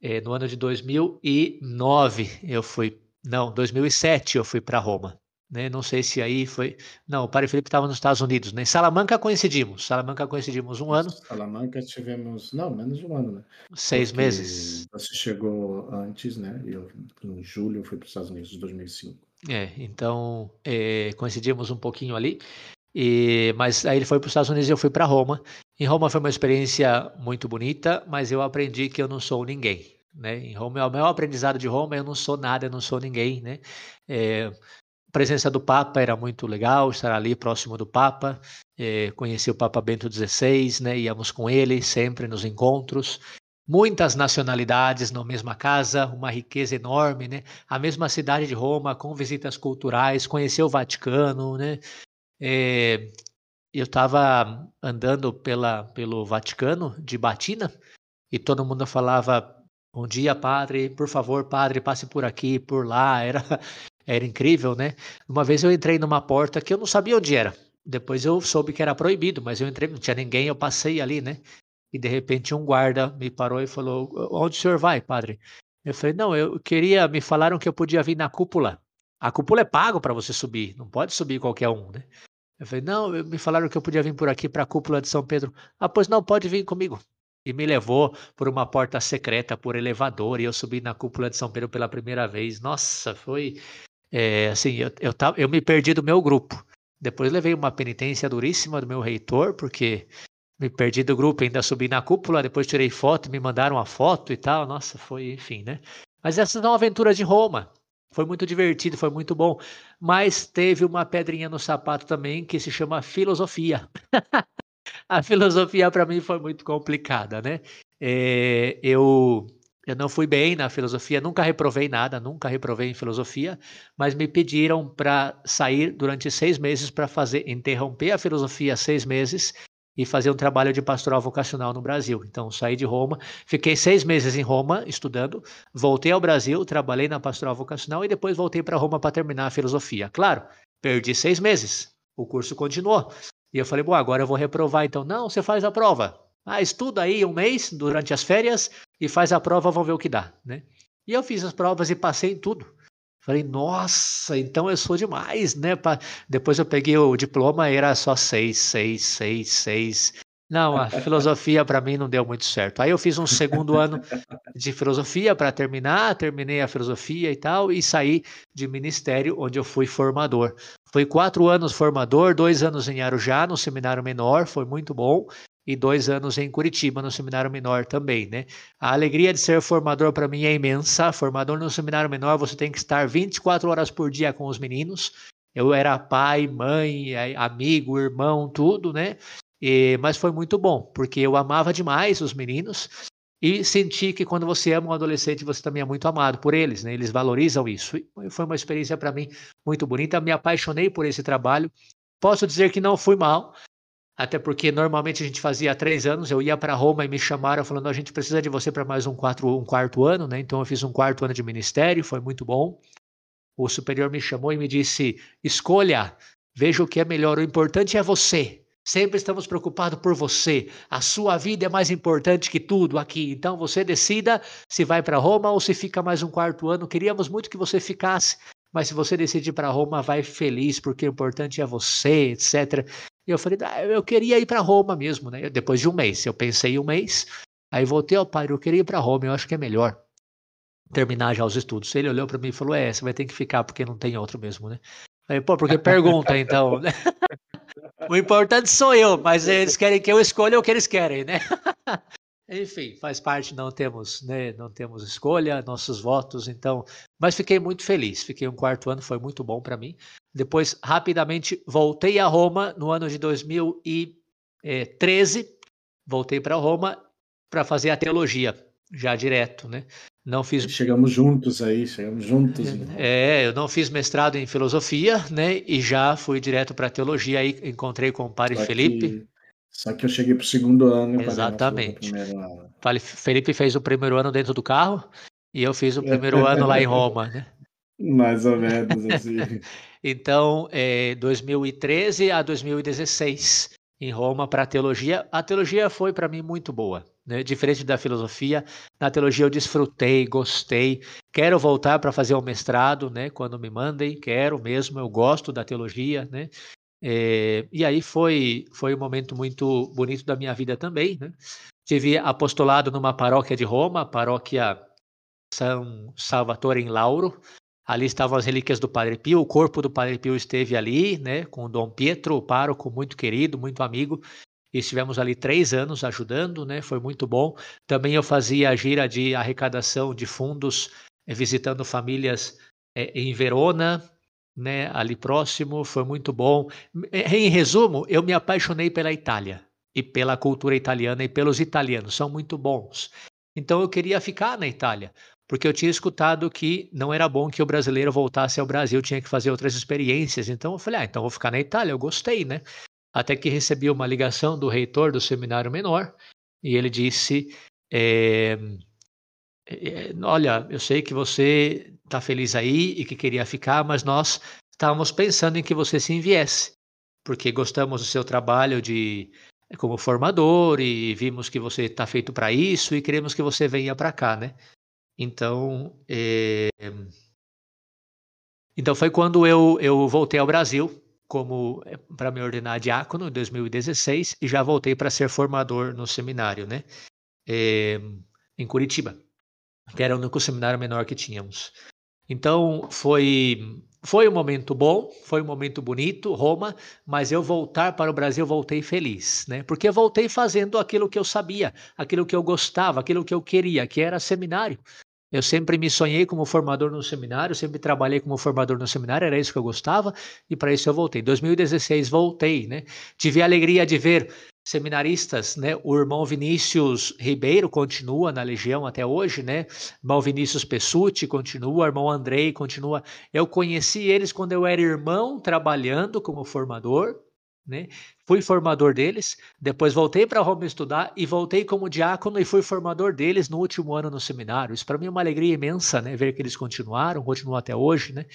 É, no ano de 2009 eu fui, não, 2007 eu fui para Roma. Né? Não sei se aí foi. Não, o Padre Felipe estava nos Estados Unidos. Né? Em Salamanca coincidimos. Salamanca coincidimos um ano. Salamanca tivemos. Não, menos de um ano, né? Seis Porque meses. Você chegou antes, né? Eu, em julho, eu fui para os Estados Unidos, em 2005. É, então é, coincidimos um pouquinho ali. E, mas aí ele foi para os Estados Unidos e eu fui para Roma. Em Roma foi uma experiência muito bonita, mas eu aprendi que eu não sou ninguém. Né? Em Roma, o meu aprendizado de Roma, eu não sou nada, eu não sou ninguém. Né? É, a presença do Papa era muito legal, estar ali próximo do Papa. É, conheci o Papa Bento XVI, né? íamos com ele sempre nos encontros. Muitas nacionalidades na mesma casa, uma riqueza enorme, né? A mesma cidade de Roma, com visitas culturais, conhecer o Vaticano, né? É, eu estava andando pela, pelo Vaticano de batina e todo mundo falava Bom dia, padre. Por favor, padre, passe por aqui, por lá. Era, era incrível, né? Uma vez eu entrei numa porta que eu não sabia onde era. Depois eu soube que era proibido, mas eu entrei, não tinha ninguém, eu passei ali, né? E de repente um guarda me parou e falou: Onde o senhor vai, padre? Eu falei: Não, eu queria. Me falaram que eu podia vir na cúpula. A cúpula é pago para você subir, não pode subir qualquer um, né? Eu falei, não, me falaram que eu podia vir por aqui para a cúpula de São Pedro. Ah, pois não, pode vir comigo. E me levou por uma porta secreta, por elevador, e eu subi na cúpula de São Pedro pela primeira vez. Nossa, foi é, assim, eu, eu, eu me perdi do meu grupo. Depois levei uma penitência duríssima do meu reitor, porque me perdi do grupo, ainda subi na cúpula, depois tirei foto, me mandaram uma foto e tal. Nossa, foi, enfim, né? Mas essas são aventuras de Roma. Foi muito divertido, foi muito bom. Mas teve uma pedrinha no sapato também que se chama filosofia. a filosofia para mim foi muito complicada, né? É, eu Eu não fui bem na filosofia, nunca reprovei nada, nunca reprovei em filosofia, mas me pediram para sair durante seis meses para fazer, interromper a filosofia seis meses e fazer um trabalho de pastoral vocacional no Brasil. Então, saí de Roma, fiquei seis meses em Roma estudando, voltei ao Brasil, trabalhei na pastoral vocacional e depois voltei para Roma para terminar a filosofia. Claro, perdi seis meses, o curso continuou. E eu falei, bom, agora eu vou reprovar. Então, não, você faz a prova. Ah, estuda aí um mês durante as férias e faz a prova, vamos ver o que dá, né? E eu fiz as provas e passei em tudo. Falei, nossa, então eu sou demais, né? Depois eu peguei o diploma era só seis, seis, seis, seis. Não, a filosofia para mim não deu muito certo. Aí eu fiz um segundo ano de filosofia para terminar, terminei a filosofia e tal, e saí de ministério, onde eu fui formador. Fui quatro anos formador, dois anos em Arujá, no seminário menor, foi muito bom e dois anos em Curitiba, no seminário menor também, né? A alegria de ser formador para mim é imensa. Formador no seminário menor, você tem que estar 24 horas por dia com os meninos. Eu era pai, mãe, amigo, irmão, tudo, né? E, mas foi muito bom, porque eu amava demais os meninos e senti que quando você ama um adolescente, você também é muito amado por eles, né? Eles valorizam isso. E foi uma experiência para mim muito bonita. Me apaixonei por esse trabalho. Posso dizer que não fui mal, até porque normalmente a gente fazia três anos, eu ia para Roma e me chamaram falando, a gente precisa de você para mais um, quatro, um quarto ano, né? Então eu fiz um quarto ano de ministério, foi muito bom. O superior me chamou e me disse, escolha, veja o que é melhor, o importante é você. Sempre estamos preocupados por você. A sua vida é mais importante que tudo aqui. Então você decida se vai para Roma ou se fica mais um quarto ano. Queríamos muito que você ficasse, mas se você decidir para Roma, vai feliz, porque o importante é você, etc. E eu falei, ah, eu queria ir para Roma mesmo, né? Depois de um mês. Eu pensei um mês, aí voltei ao pai, eu queria ir para Roma, eu acho que é melhor terminar já os estudos. Ele olhou para mim e falou: É, você vai ter que ficar porque não tem outro mesmo, né? Aí, pô, porque pergunta então, né? o importante sou eu, mas eles querem que eu escolha o que eles querem, né? Enfim, faz parte, não temos, né, não temos escolha, nossos votos, então, mas fiquei muito feliz. Fiquei um quarto ano, foi muito bom para mim. Depois, rapidamente, voltei a Roma no ano de 2013. Voltei para Roma para fazer a teologia, já direto, né? Não fiz. Chegamos juntos aí, chegamos juntos. É, eu não fiz mestrado em filosofia, né? E já fui direto para teologia. Aí encontrei com o padre Felipe. Só que eu cheguei para o segundo ano. Exatamente. Ano. Felipe fez o primeiro ano dentro do carro e eu fiz o primeiro ano lá em Roma, né? Mais ou menos assim. então, é, 2013 a 2016 em Roma para a teologia. A teologia foi para mim muito boa, né? diferente da filosofia. Na teologia eu desfrutei, gostei. Quero voltar para fazer o mestrado, né? Quando me mandem, quero mesmo. Eu gosto da teologia, né? É, e aí foi, foi um momento muito bonito da minha vida também. Né? Tive apostolado numa paróquia de Roma, paróquia São Salvatore em Lauro. Ali estavam as relíquias do Padre Pio, o corpo do Padre Pio esteve ali, né, com Dom Pietro, o pároco, muito querido, muito amigo. E estivemos ali três anos ajudando, né, foi muito bom. Também eu fazia a gira de arrecadação de fundos, eh, visitando famílias é, em Verona, né, ali próximo, foi muito bom. Em resumo, eu me apaixonei pela Itália e pela cultura italiana e pelos italianos, são muito bons. Então eu queria ficar na Itália, porque eu tinha escutado que não era bom que o brasileiro voltasse ao Brasil, tinha que fazer outras experiências. Então eu falei, ah, então vou ficar na Itália, eu gostei, né? Até que recebi uma ligação do reitor do seminário menor e ele disse: é, é, Olha, eu sei que você está feliz aí e que queria ficar, mas nós estávamos pensando em que você se enviesse, porque gostamos do seu trabalho de como formador e vimos que você está feito para isso e queremos que você venha para cá, né? Então, é... então foi quando eu, eu voltei ao Brasil como eh, para me ordenar diácono em 2016 e já voltei para ser formador no seminário, né? É... em Curitiba, que era o único seminário menor que tínhamos. Então foi foi um momento bom, foi um momento bonito, Roma, mas eu voltar para o Brasil voltei feliz, né? Porque voltei fazendo aquilo que eu sabia, aquilo que eu gostava, aquilo que eu queria, que era seminário. Eu sempre me sonhei como formador no seminário, sempre trabalhei como formador no seminário, era isso que eu gostava, e para isso eu voltei. Em 2016 voltei, né? Tive a alegria de ver seminaristas, né? O irmão Vinícius Ribeiro continua na Legião até hoje, né? O irmão Vinícius Pessuti continua, o irmão Andrei continua. Eu conheci eles quando eu era irmão, trabalhando como formador, né? Fui formador deles, depois voltei para Roma estudar e voltei como diácono e fui formador deles no último ano no seminário. Isso para mim é uma alegria imensa, né? Ver que eles continuaram, continuam até hoje, né?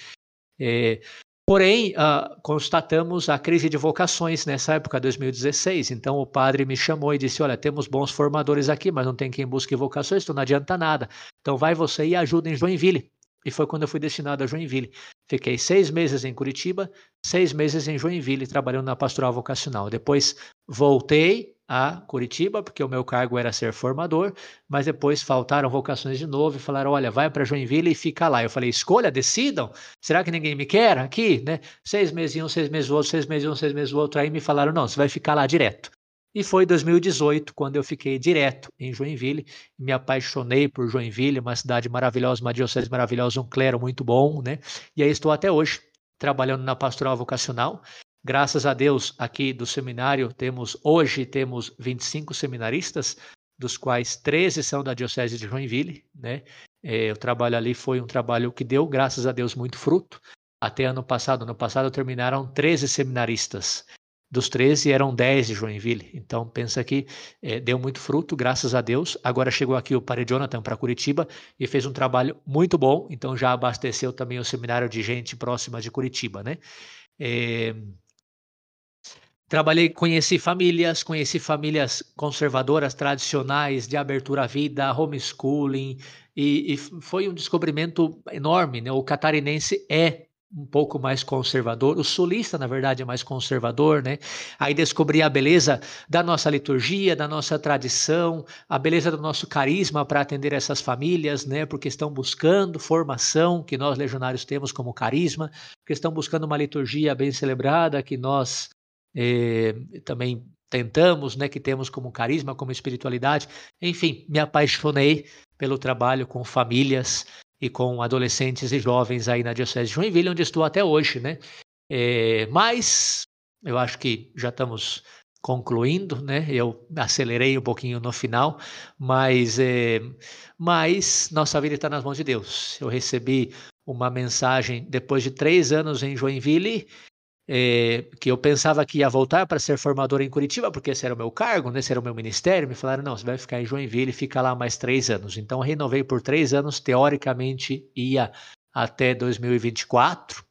É, Porém, uh, constatamos a crise de vocações nessa época, 2016. Então, o padre me chamou e disse: Olha, temos bons formadores aqui, mas não tem quem busque vocações, então não adianta nada. Então, vai você e ajuda em Joinville. E foi quando eu fui destinado a Joinville. Fiquei seis meses em Curitiba, seis meses em Joinville, trabalhando na pastoral vocacional. Depois voltei a Curitiba, porque o meu cargo era ser formador, mas depois faltaram vocações de novo e falaram: olha, vai para Joinville e fica lá. Eu falei: escolha, decidam. Será que ninguém me quer aqui? Né? Seis meses um, seis meses outro, seis meses um, seis meses outro. Aí me falaram: não, você vai ficar lá direto. E foi 2018 quando eu fiquei direto em Joinville. Me apaixonei por Joinville, uma cidade maravilhosa, uma diocese maravilhosa, um clero muito bom, né? E aí estou até hoje trabalhando na pastoral vocacional. Graças a Deus, aqui do seminário temos hoje temos 25 seminaristas, dos quais 13 são da Diocese de Joinville, né? É, o trabalho ali foi um trabalho que deu, graças a Deus, muito fruto. Até ano passado, ano passado terminaram 13 seminaristas. Dos 13 eram 10 de Joinville. Então pensa que é, deu muito fruto, graças a Deus. Agora chegou aqui o Padre Jonathan para Curitiba e fez um trabalho muito bom. Então já abasteceu também o seminário de gente próxima de Curitiba, né? É, Trabalhei, conheci famílias, conheci famílias conservadoras, tradicionais, de abertura à vida, homeschooling, e, e foi um descobrimento enorme. Né? O catarinense é um pouco mais conservador, o sulista, na verdade, é mais conservador, né? Aí descobri a beleza da nossa liturgia, da nossa tradição, a beleza do nosso carisma para atender essas famílias, né? Porque estão buscando formação, que nós legionários temos como carisma, porque estão buscando uma liturgia bem celebrada, que nós eh, também tentamos, né, que temos como carisma, como espiritualidade. Enfim, me apaixonei pelo trabalho com famílias e com adolescentes e jovens aí na Diocese de Joinville, onde estou até hoje, né? É, mas eu acho que já estamos concluindo, né? Eu acelerei um pouquinho no final, mas, é, mas nossa vida está nas mãos de Deus. Eu recebi uma mensagem depois de três anos em Joinville é, que eu pensava que ia voltar para ser formador em Curitiba, porque esse era o meu cargo, né, esse era o meu ministério, me falaram, não, você vai ficar em Joinville e fica lá mais três anos. Então, renovei por três anos, teoricamente ia até 2024,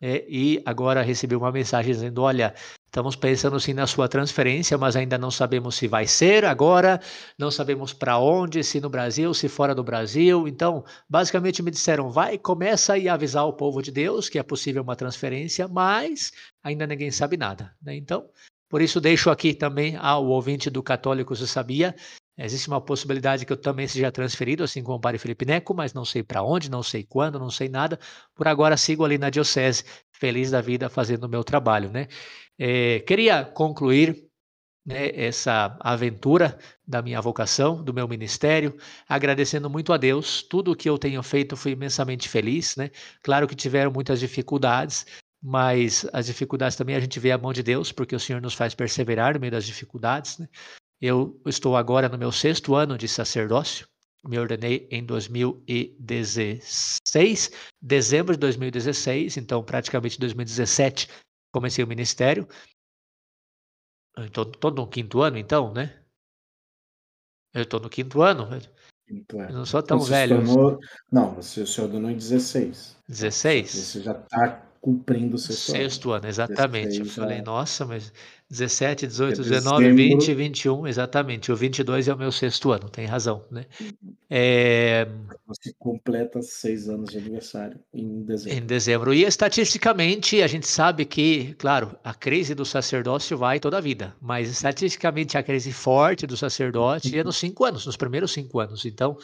é, e agora recebi uma mensagem dizendo: olha, estamos pensando sim na sua transferência, mas ainda não sabemos se vai ser agora, não sabemos para onde, se no Brasil, se fora do Brasil. Então, basicamente me disseram: vai, começa a avisar o povo de Deus que é possível uma transferência, mas ainda ninguém sabe nada. Né? Então, por isso deixo aqui também ao ouvinte do Católico se sabia Existe uma possibilidade que eu também seja transferido, assim como o Padre Felipe Neco, mas não sei para onde, não sei quando, não sei nada. Por agora sigo ali na Diocese, feliz da vida fazendo o meu trabalho. Né? É, queria concluir né, essa aventura da minha vocação, do meu ministério, agradecendo muito a Deus. Tudo o que eu tenho feito fui imensamente feliz. Né? Claro que tiveram muitas dificuldades, mas as dificuldades também a gente vê a mão de Deus, porque o Senhor nos faz perseverar no meio das dificuldades. Né? Eu estou agora no meu sexto ano de sacerdócio. Me ordenei em 2016, dezembro de 2016, então praticamente 2017 comecei o ministério. Estou todo no quinto ano, então, né? Eu estou no quinto ano. Quinto ano. Eu não sou tão você velho. Formou... Não, você se ordenou em 16. 16? Você já está cumprindo o sexto, sexto ano. ano exatamente. eu falei, é. nossa, mas 17, 18, é 19, dezembro... 20, 21, exatamente. O 22 é o meu sexto ano, tem razão, né? Uhum. É... Você completa seis anos de aniversário em dezembro. Em dezembro. E estatisticamente, a gente sabe que, claro, a crise do sacerdócio vai toda a vida, mas estatisticamente a crise forte do sacerdote é nos cinco anos, nos primeiros cinco anos. Então,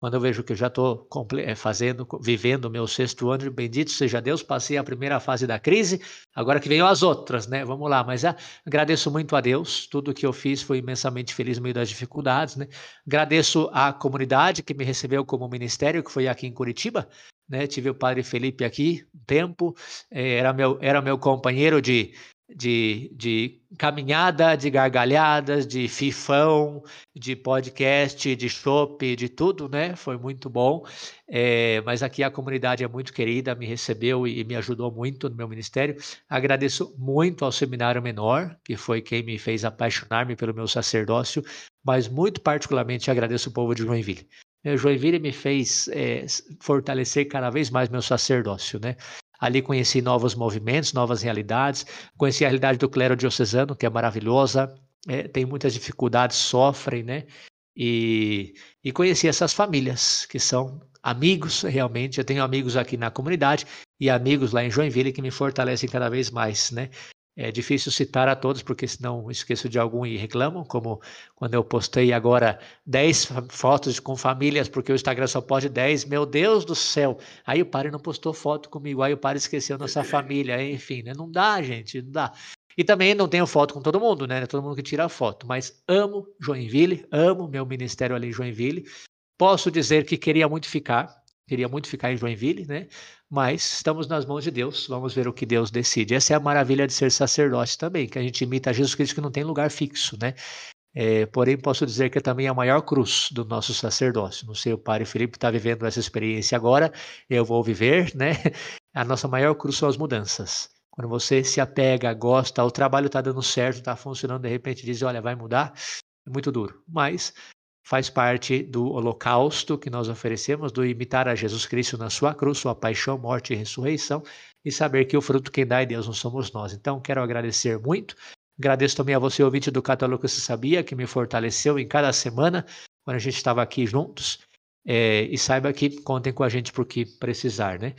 quando eu vejo que eu já estou eh, fazendo, vivendo o meu sexto ano, bendito seja Deus, passei a primeira fase da crise, agora que venham as outras, né? Vamos lá, mas ah, agradeço muito a Deus, tudo que eu fiz foi imensamente feliz no meio das dificuldades, né? Agradeço à comunidade que me recebeu como ministério, que foi aqui em Curitiba, né? Tive o padre Felipe aqui um tempo, eh, era meu, era meu companheiro de, de, de caminhada, de gargalhadas, de fifão, de podcast, de chopp, de tudo, né? Foi muito bom. É, mas aqui a comunidade é muito querida, me recebeu e, e me ajudou muito no meu ministério. Agradeço muito ao Seminário Menor, que foi quem me fez apaixonar-me pelo meu sacerdócio, mas muito particularmente agradeço o povo de Joinville. Joinville me fez é, fortalecer cada vez mais meu sacerdócio, né? Ali conheci novos movimentos, novas realidades, conheci a realidade do clero diocesano, que é maravilhosa, é, tem muitas dificuldades, sofrem, né? E, e conheci essas famílias, que são amigos realmente. Eu tenho amigos aqui na comunidade e amigos lá em Joinville que me fortalecem cada vez mais, né? É difícil citar a todos, porque senão esqueço de algum e reclamam, como quando eu postei agora 10 fotos com famílias, porque o Instagram só pode 10, meu Deus do céu. Aí o padre não postou foto comigo, aí o padre esqueceu nossa família, enfim, né? Não dá, gente, não dá. E também não tenho foto com todo mundo, né? Todo mundo que tira foto, mas amo Joinville, amo meu ministério ali em Joinville. Posso dizer que queria muito ficar, queria muito ficar em Joinville, né? Mas estamos nas mãos de Deus, vamos ver o que Deus decide. Essa é a maravilha de ser sacerdote também, que a gente imita Jesus Cristo que não tem lugar fixo, né? É, porém, posso dizer que é também a maior cruz do nosso sacerdócio. Não sei, o Padre Felipe está vivendo essa experiência agora, eu vou viver, né? A nossa maior cruz são as mudanças. Quando você se apega, gosta, o trabalho está dando certo, está funcionando, de repente diz, olha, vai mudar, é muito duro. Mas faz parte do holocausto que nós oferecemos, do imitar a Jesus Cristo na sua cruz, sua paixão, morte e ressurreição, e saber que o fruto quem dá é Deus, não somos nós. Então, quero agradecer muito. Agradeço também a você, ouvinte do Católico Se Sabia, que me fortaleceu em cada semana, quando a gente estava aqui juntos. É, e saiba que contem com a gente por que precisar, né?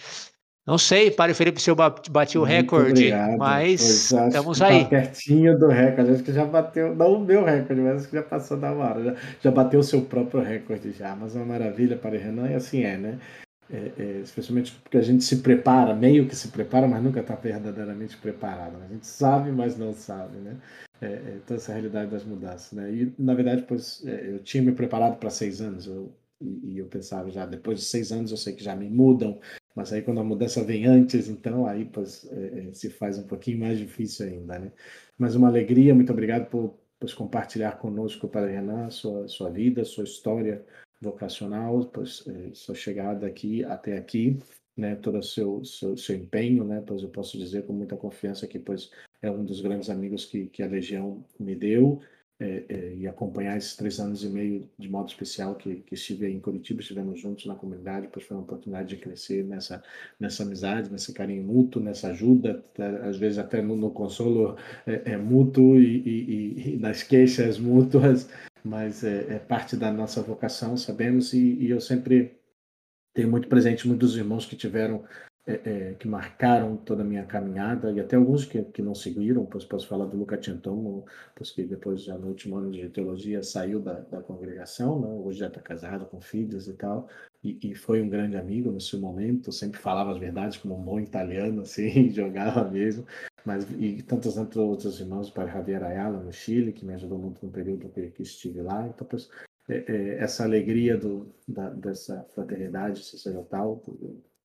Não sei, Padre Felipe, se eu bati o Muito recorde, obrigado. mas estamos aí. Tá pertinho do recorde, acho que já bateu, não o meu recorde, mas acho que já passou da hora, já, já bateu o seu próprio recorde já, mas é uma maravilha, Padre Renan, e assim é, né? É, é, especialmente porque a gente se prepara, meio que se prepara, mas nunca está verdadeiramente preparado. A gente sabe, mas não sabe, né? É, é, então essa realidade das mudanças, né? E na verdade, pois, é, eu tinha me preparado para seis anos, eu, e, e eu pensava já depois de seis anos eu sei que já me mudam mas aí quando a mudança vem antes, então aí pois, é, é, se faz um pouquinho mais difícil ainda, né? Mas uma alegria, muito obrigado por pois, compartilhar conosco, Padre Renan, sua, sua vida, sua história vocacional, pois, é, sua chegada aqui até aqui, né? Todo o seu, seu, seu empenho, né? Pois eu posso dizer com muita confiança que pois é um dos grandes amigos que, que a Legião me deu é, é, e acompanhar esses três anos e meio de modo especial que, que estive em Curitiba, estivemos juntos na comunidade, pois foi uma oportunidade de crescer nessa, nessa amizade, nesse carinho mútuo, nessa ajuda, às vezes até no, no consolo é, é mútuo e, e, e, nas queixas mútuas, mas é, é, parte da nossa vocação, sabemos, e, e eu sempre tenho muito presente muitos irmãos que tiveram é, é, que marcaram toda a minha caminhada e até alguns que, que não seguiram, pois posso falar do Luca Tintomo, pois que depois já no último ano de teologia saiu da, da congregação, né? hoje já está casado com filhos e tal, e, e, foi um grande amigo seu momento, sempre falava as verdades como um bom italiano, assim, jogava mesmo, mas e tantos, outros irmãos, pai Javier Ayala no Chile, que me ajudou muito no período que, que estive lá, então pois, é, é, essa alegria do, da, dessa fraternidade sacerdotal,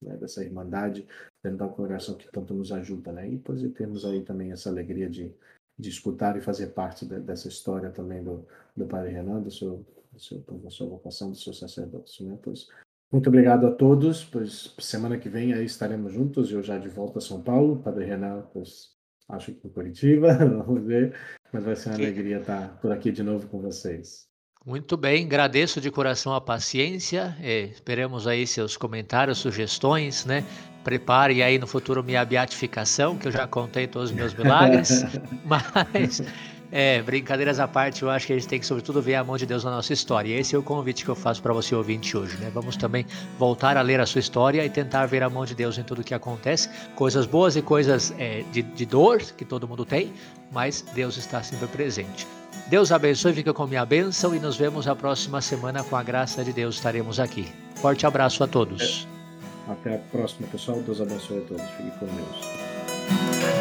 né, dessa irmandade dentro da congregação que tanto nos ajuda, né? E depois temos aí também essa alegria de, de escutar e fazer parte de, dessa história também do, do Padre Renan, do seu, do seu, da sua vocação, do seu sacerdócio, né? Pois, muito obrigado a todos, pois semana que vem aí estaremos juntos, eu já de volta a São Paulo, Padre Renan, pois acho que em Curitiba, vamos ver, mas vai ser uma alegria estar por aqui de novo com vocês. Muito bem, agradeço de coração a paciência. É, esperamos aí seus comentários, sugestões, né? Prepare aí no futuro minha beatificação, que eu já contei todos os meus milagres. Mas, é, brincadeiras à parte, eu acho que a gente tem que, sobretudo, ver a mão de Deus na nossa história. E esse é o convite que eu faço para você ouvinte hoje, né? Vamos também voltar a ler a sua história e tentar ver a mão de Deus em tudo que acontece. Coisas boas e coisas é, de, de dor, que todo mundo tem, mas Deus está sempre presente. Deus abençoe, fica com minha bênção e nos vemos a próxima semana com a graça de Deus. Estaremos aqui. Forte abraço a todos. Até a próxima, pessoal. Deus abençoe a todos. Fique com Deus.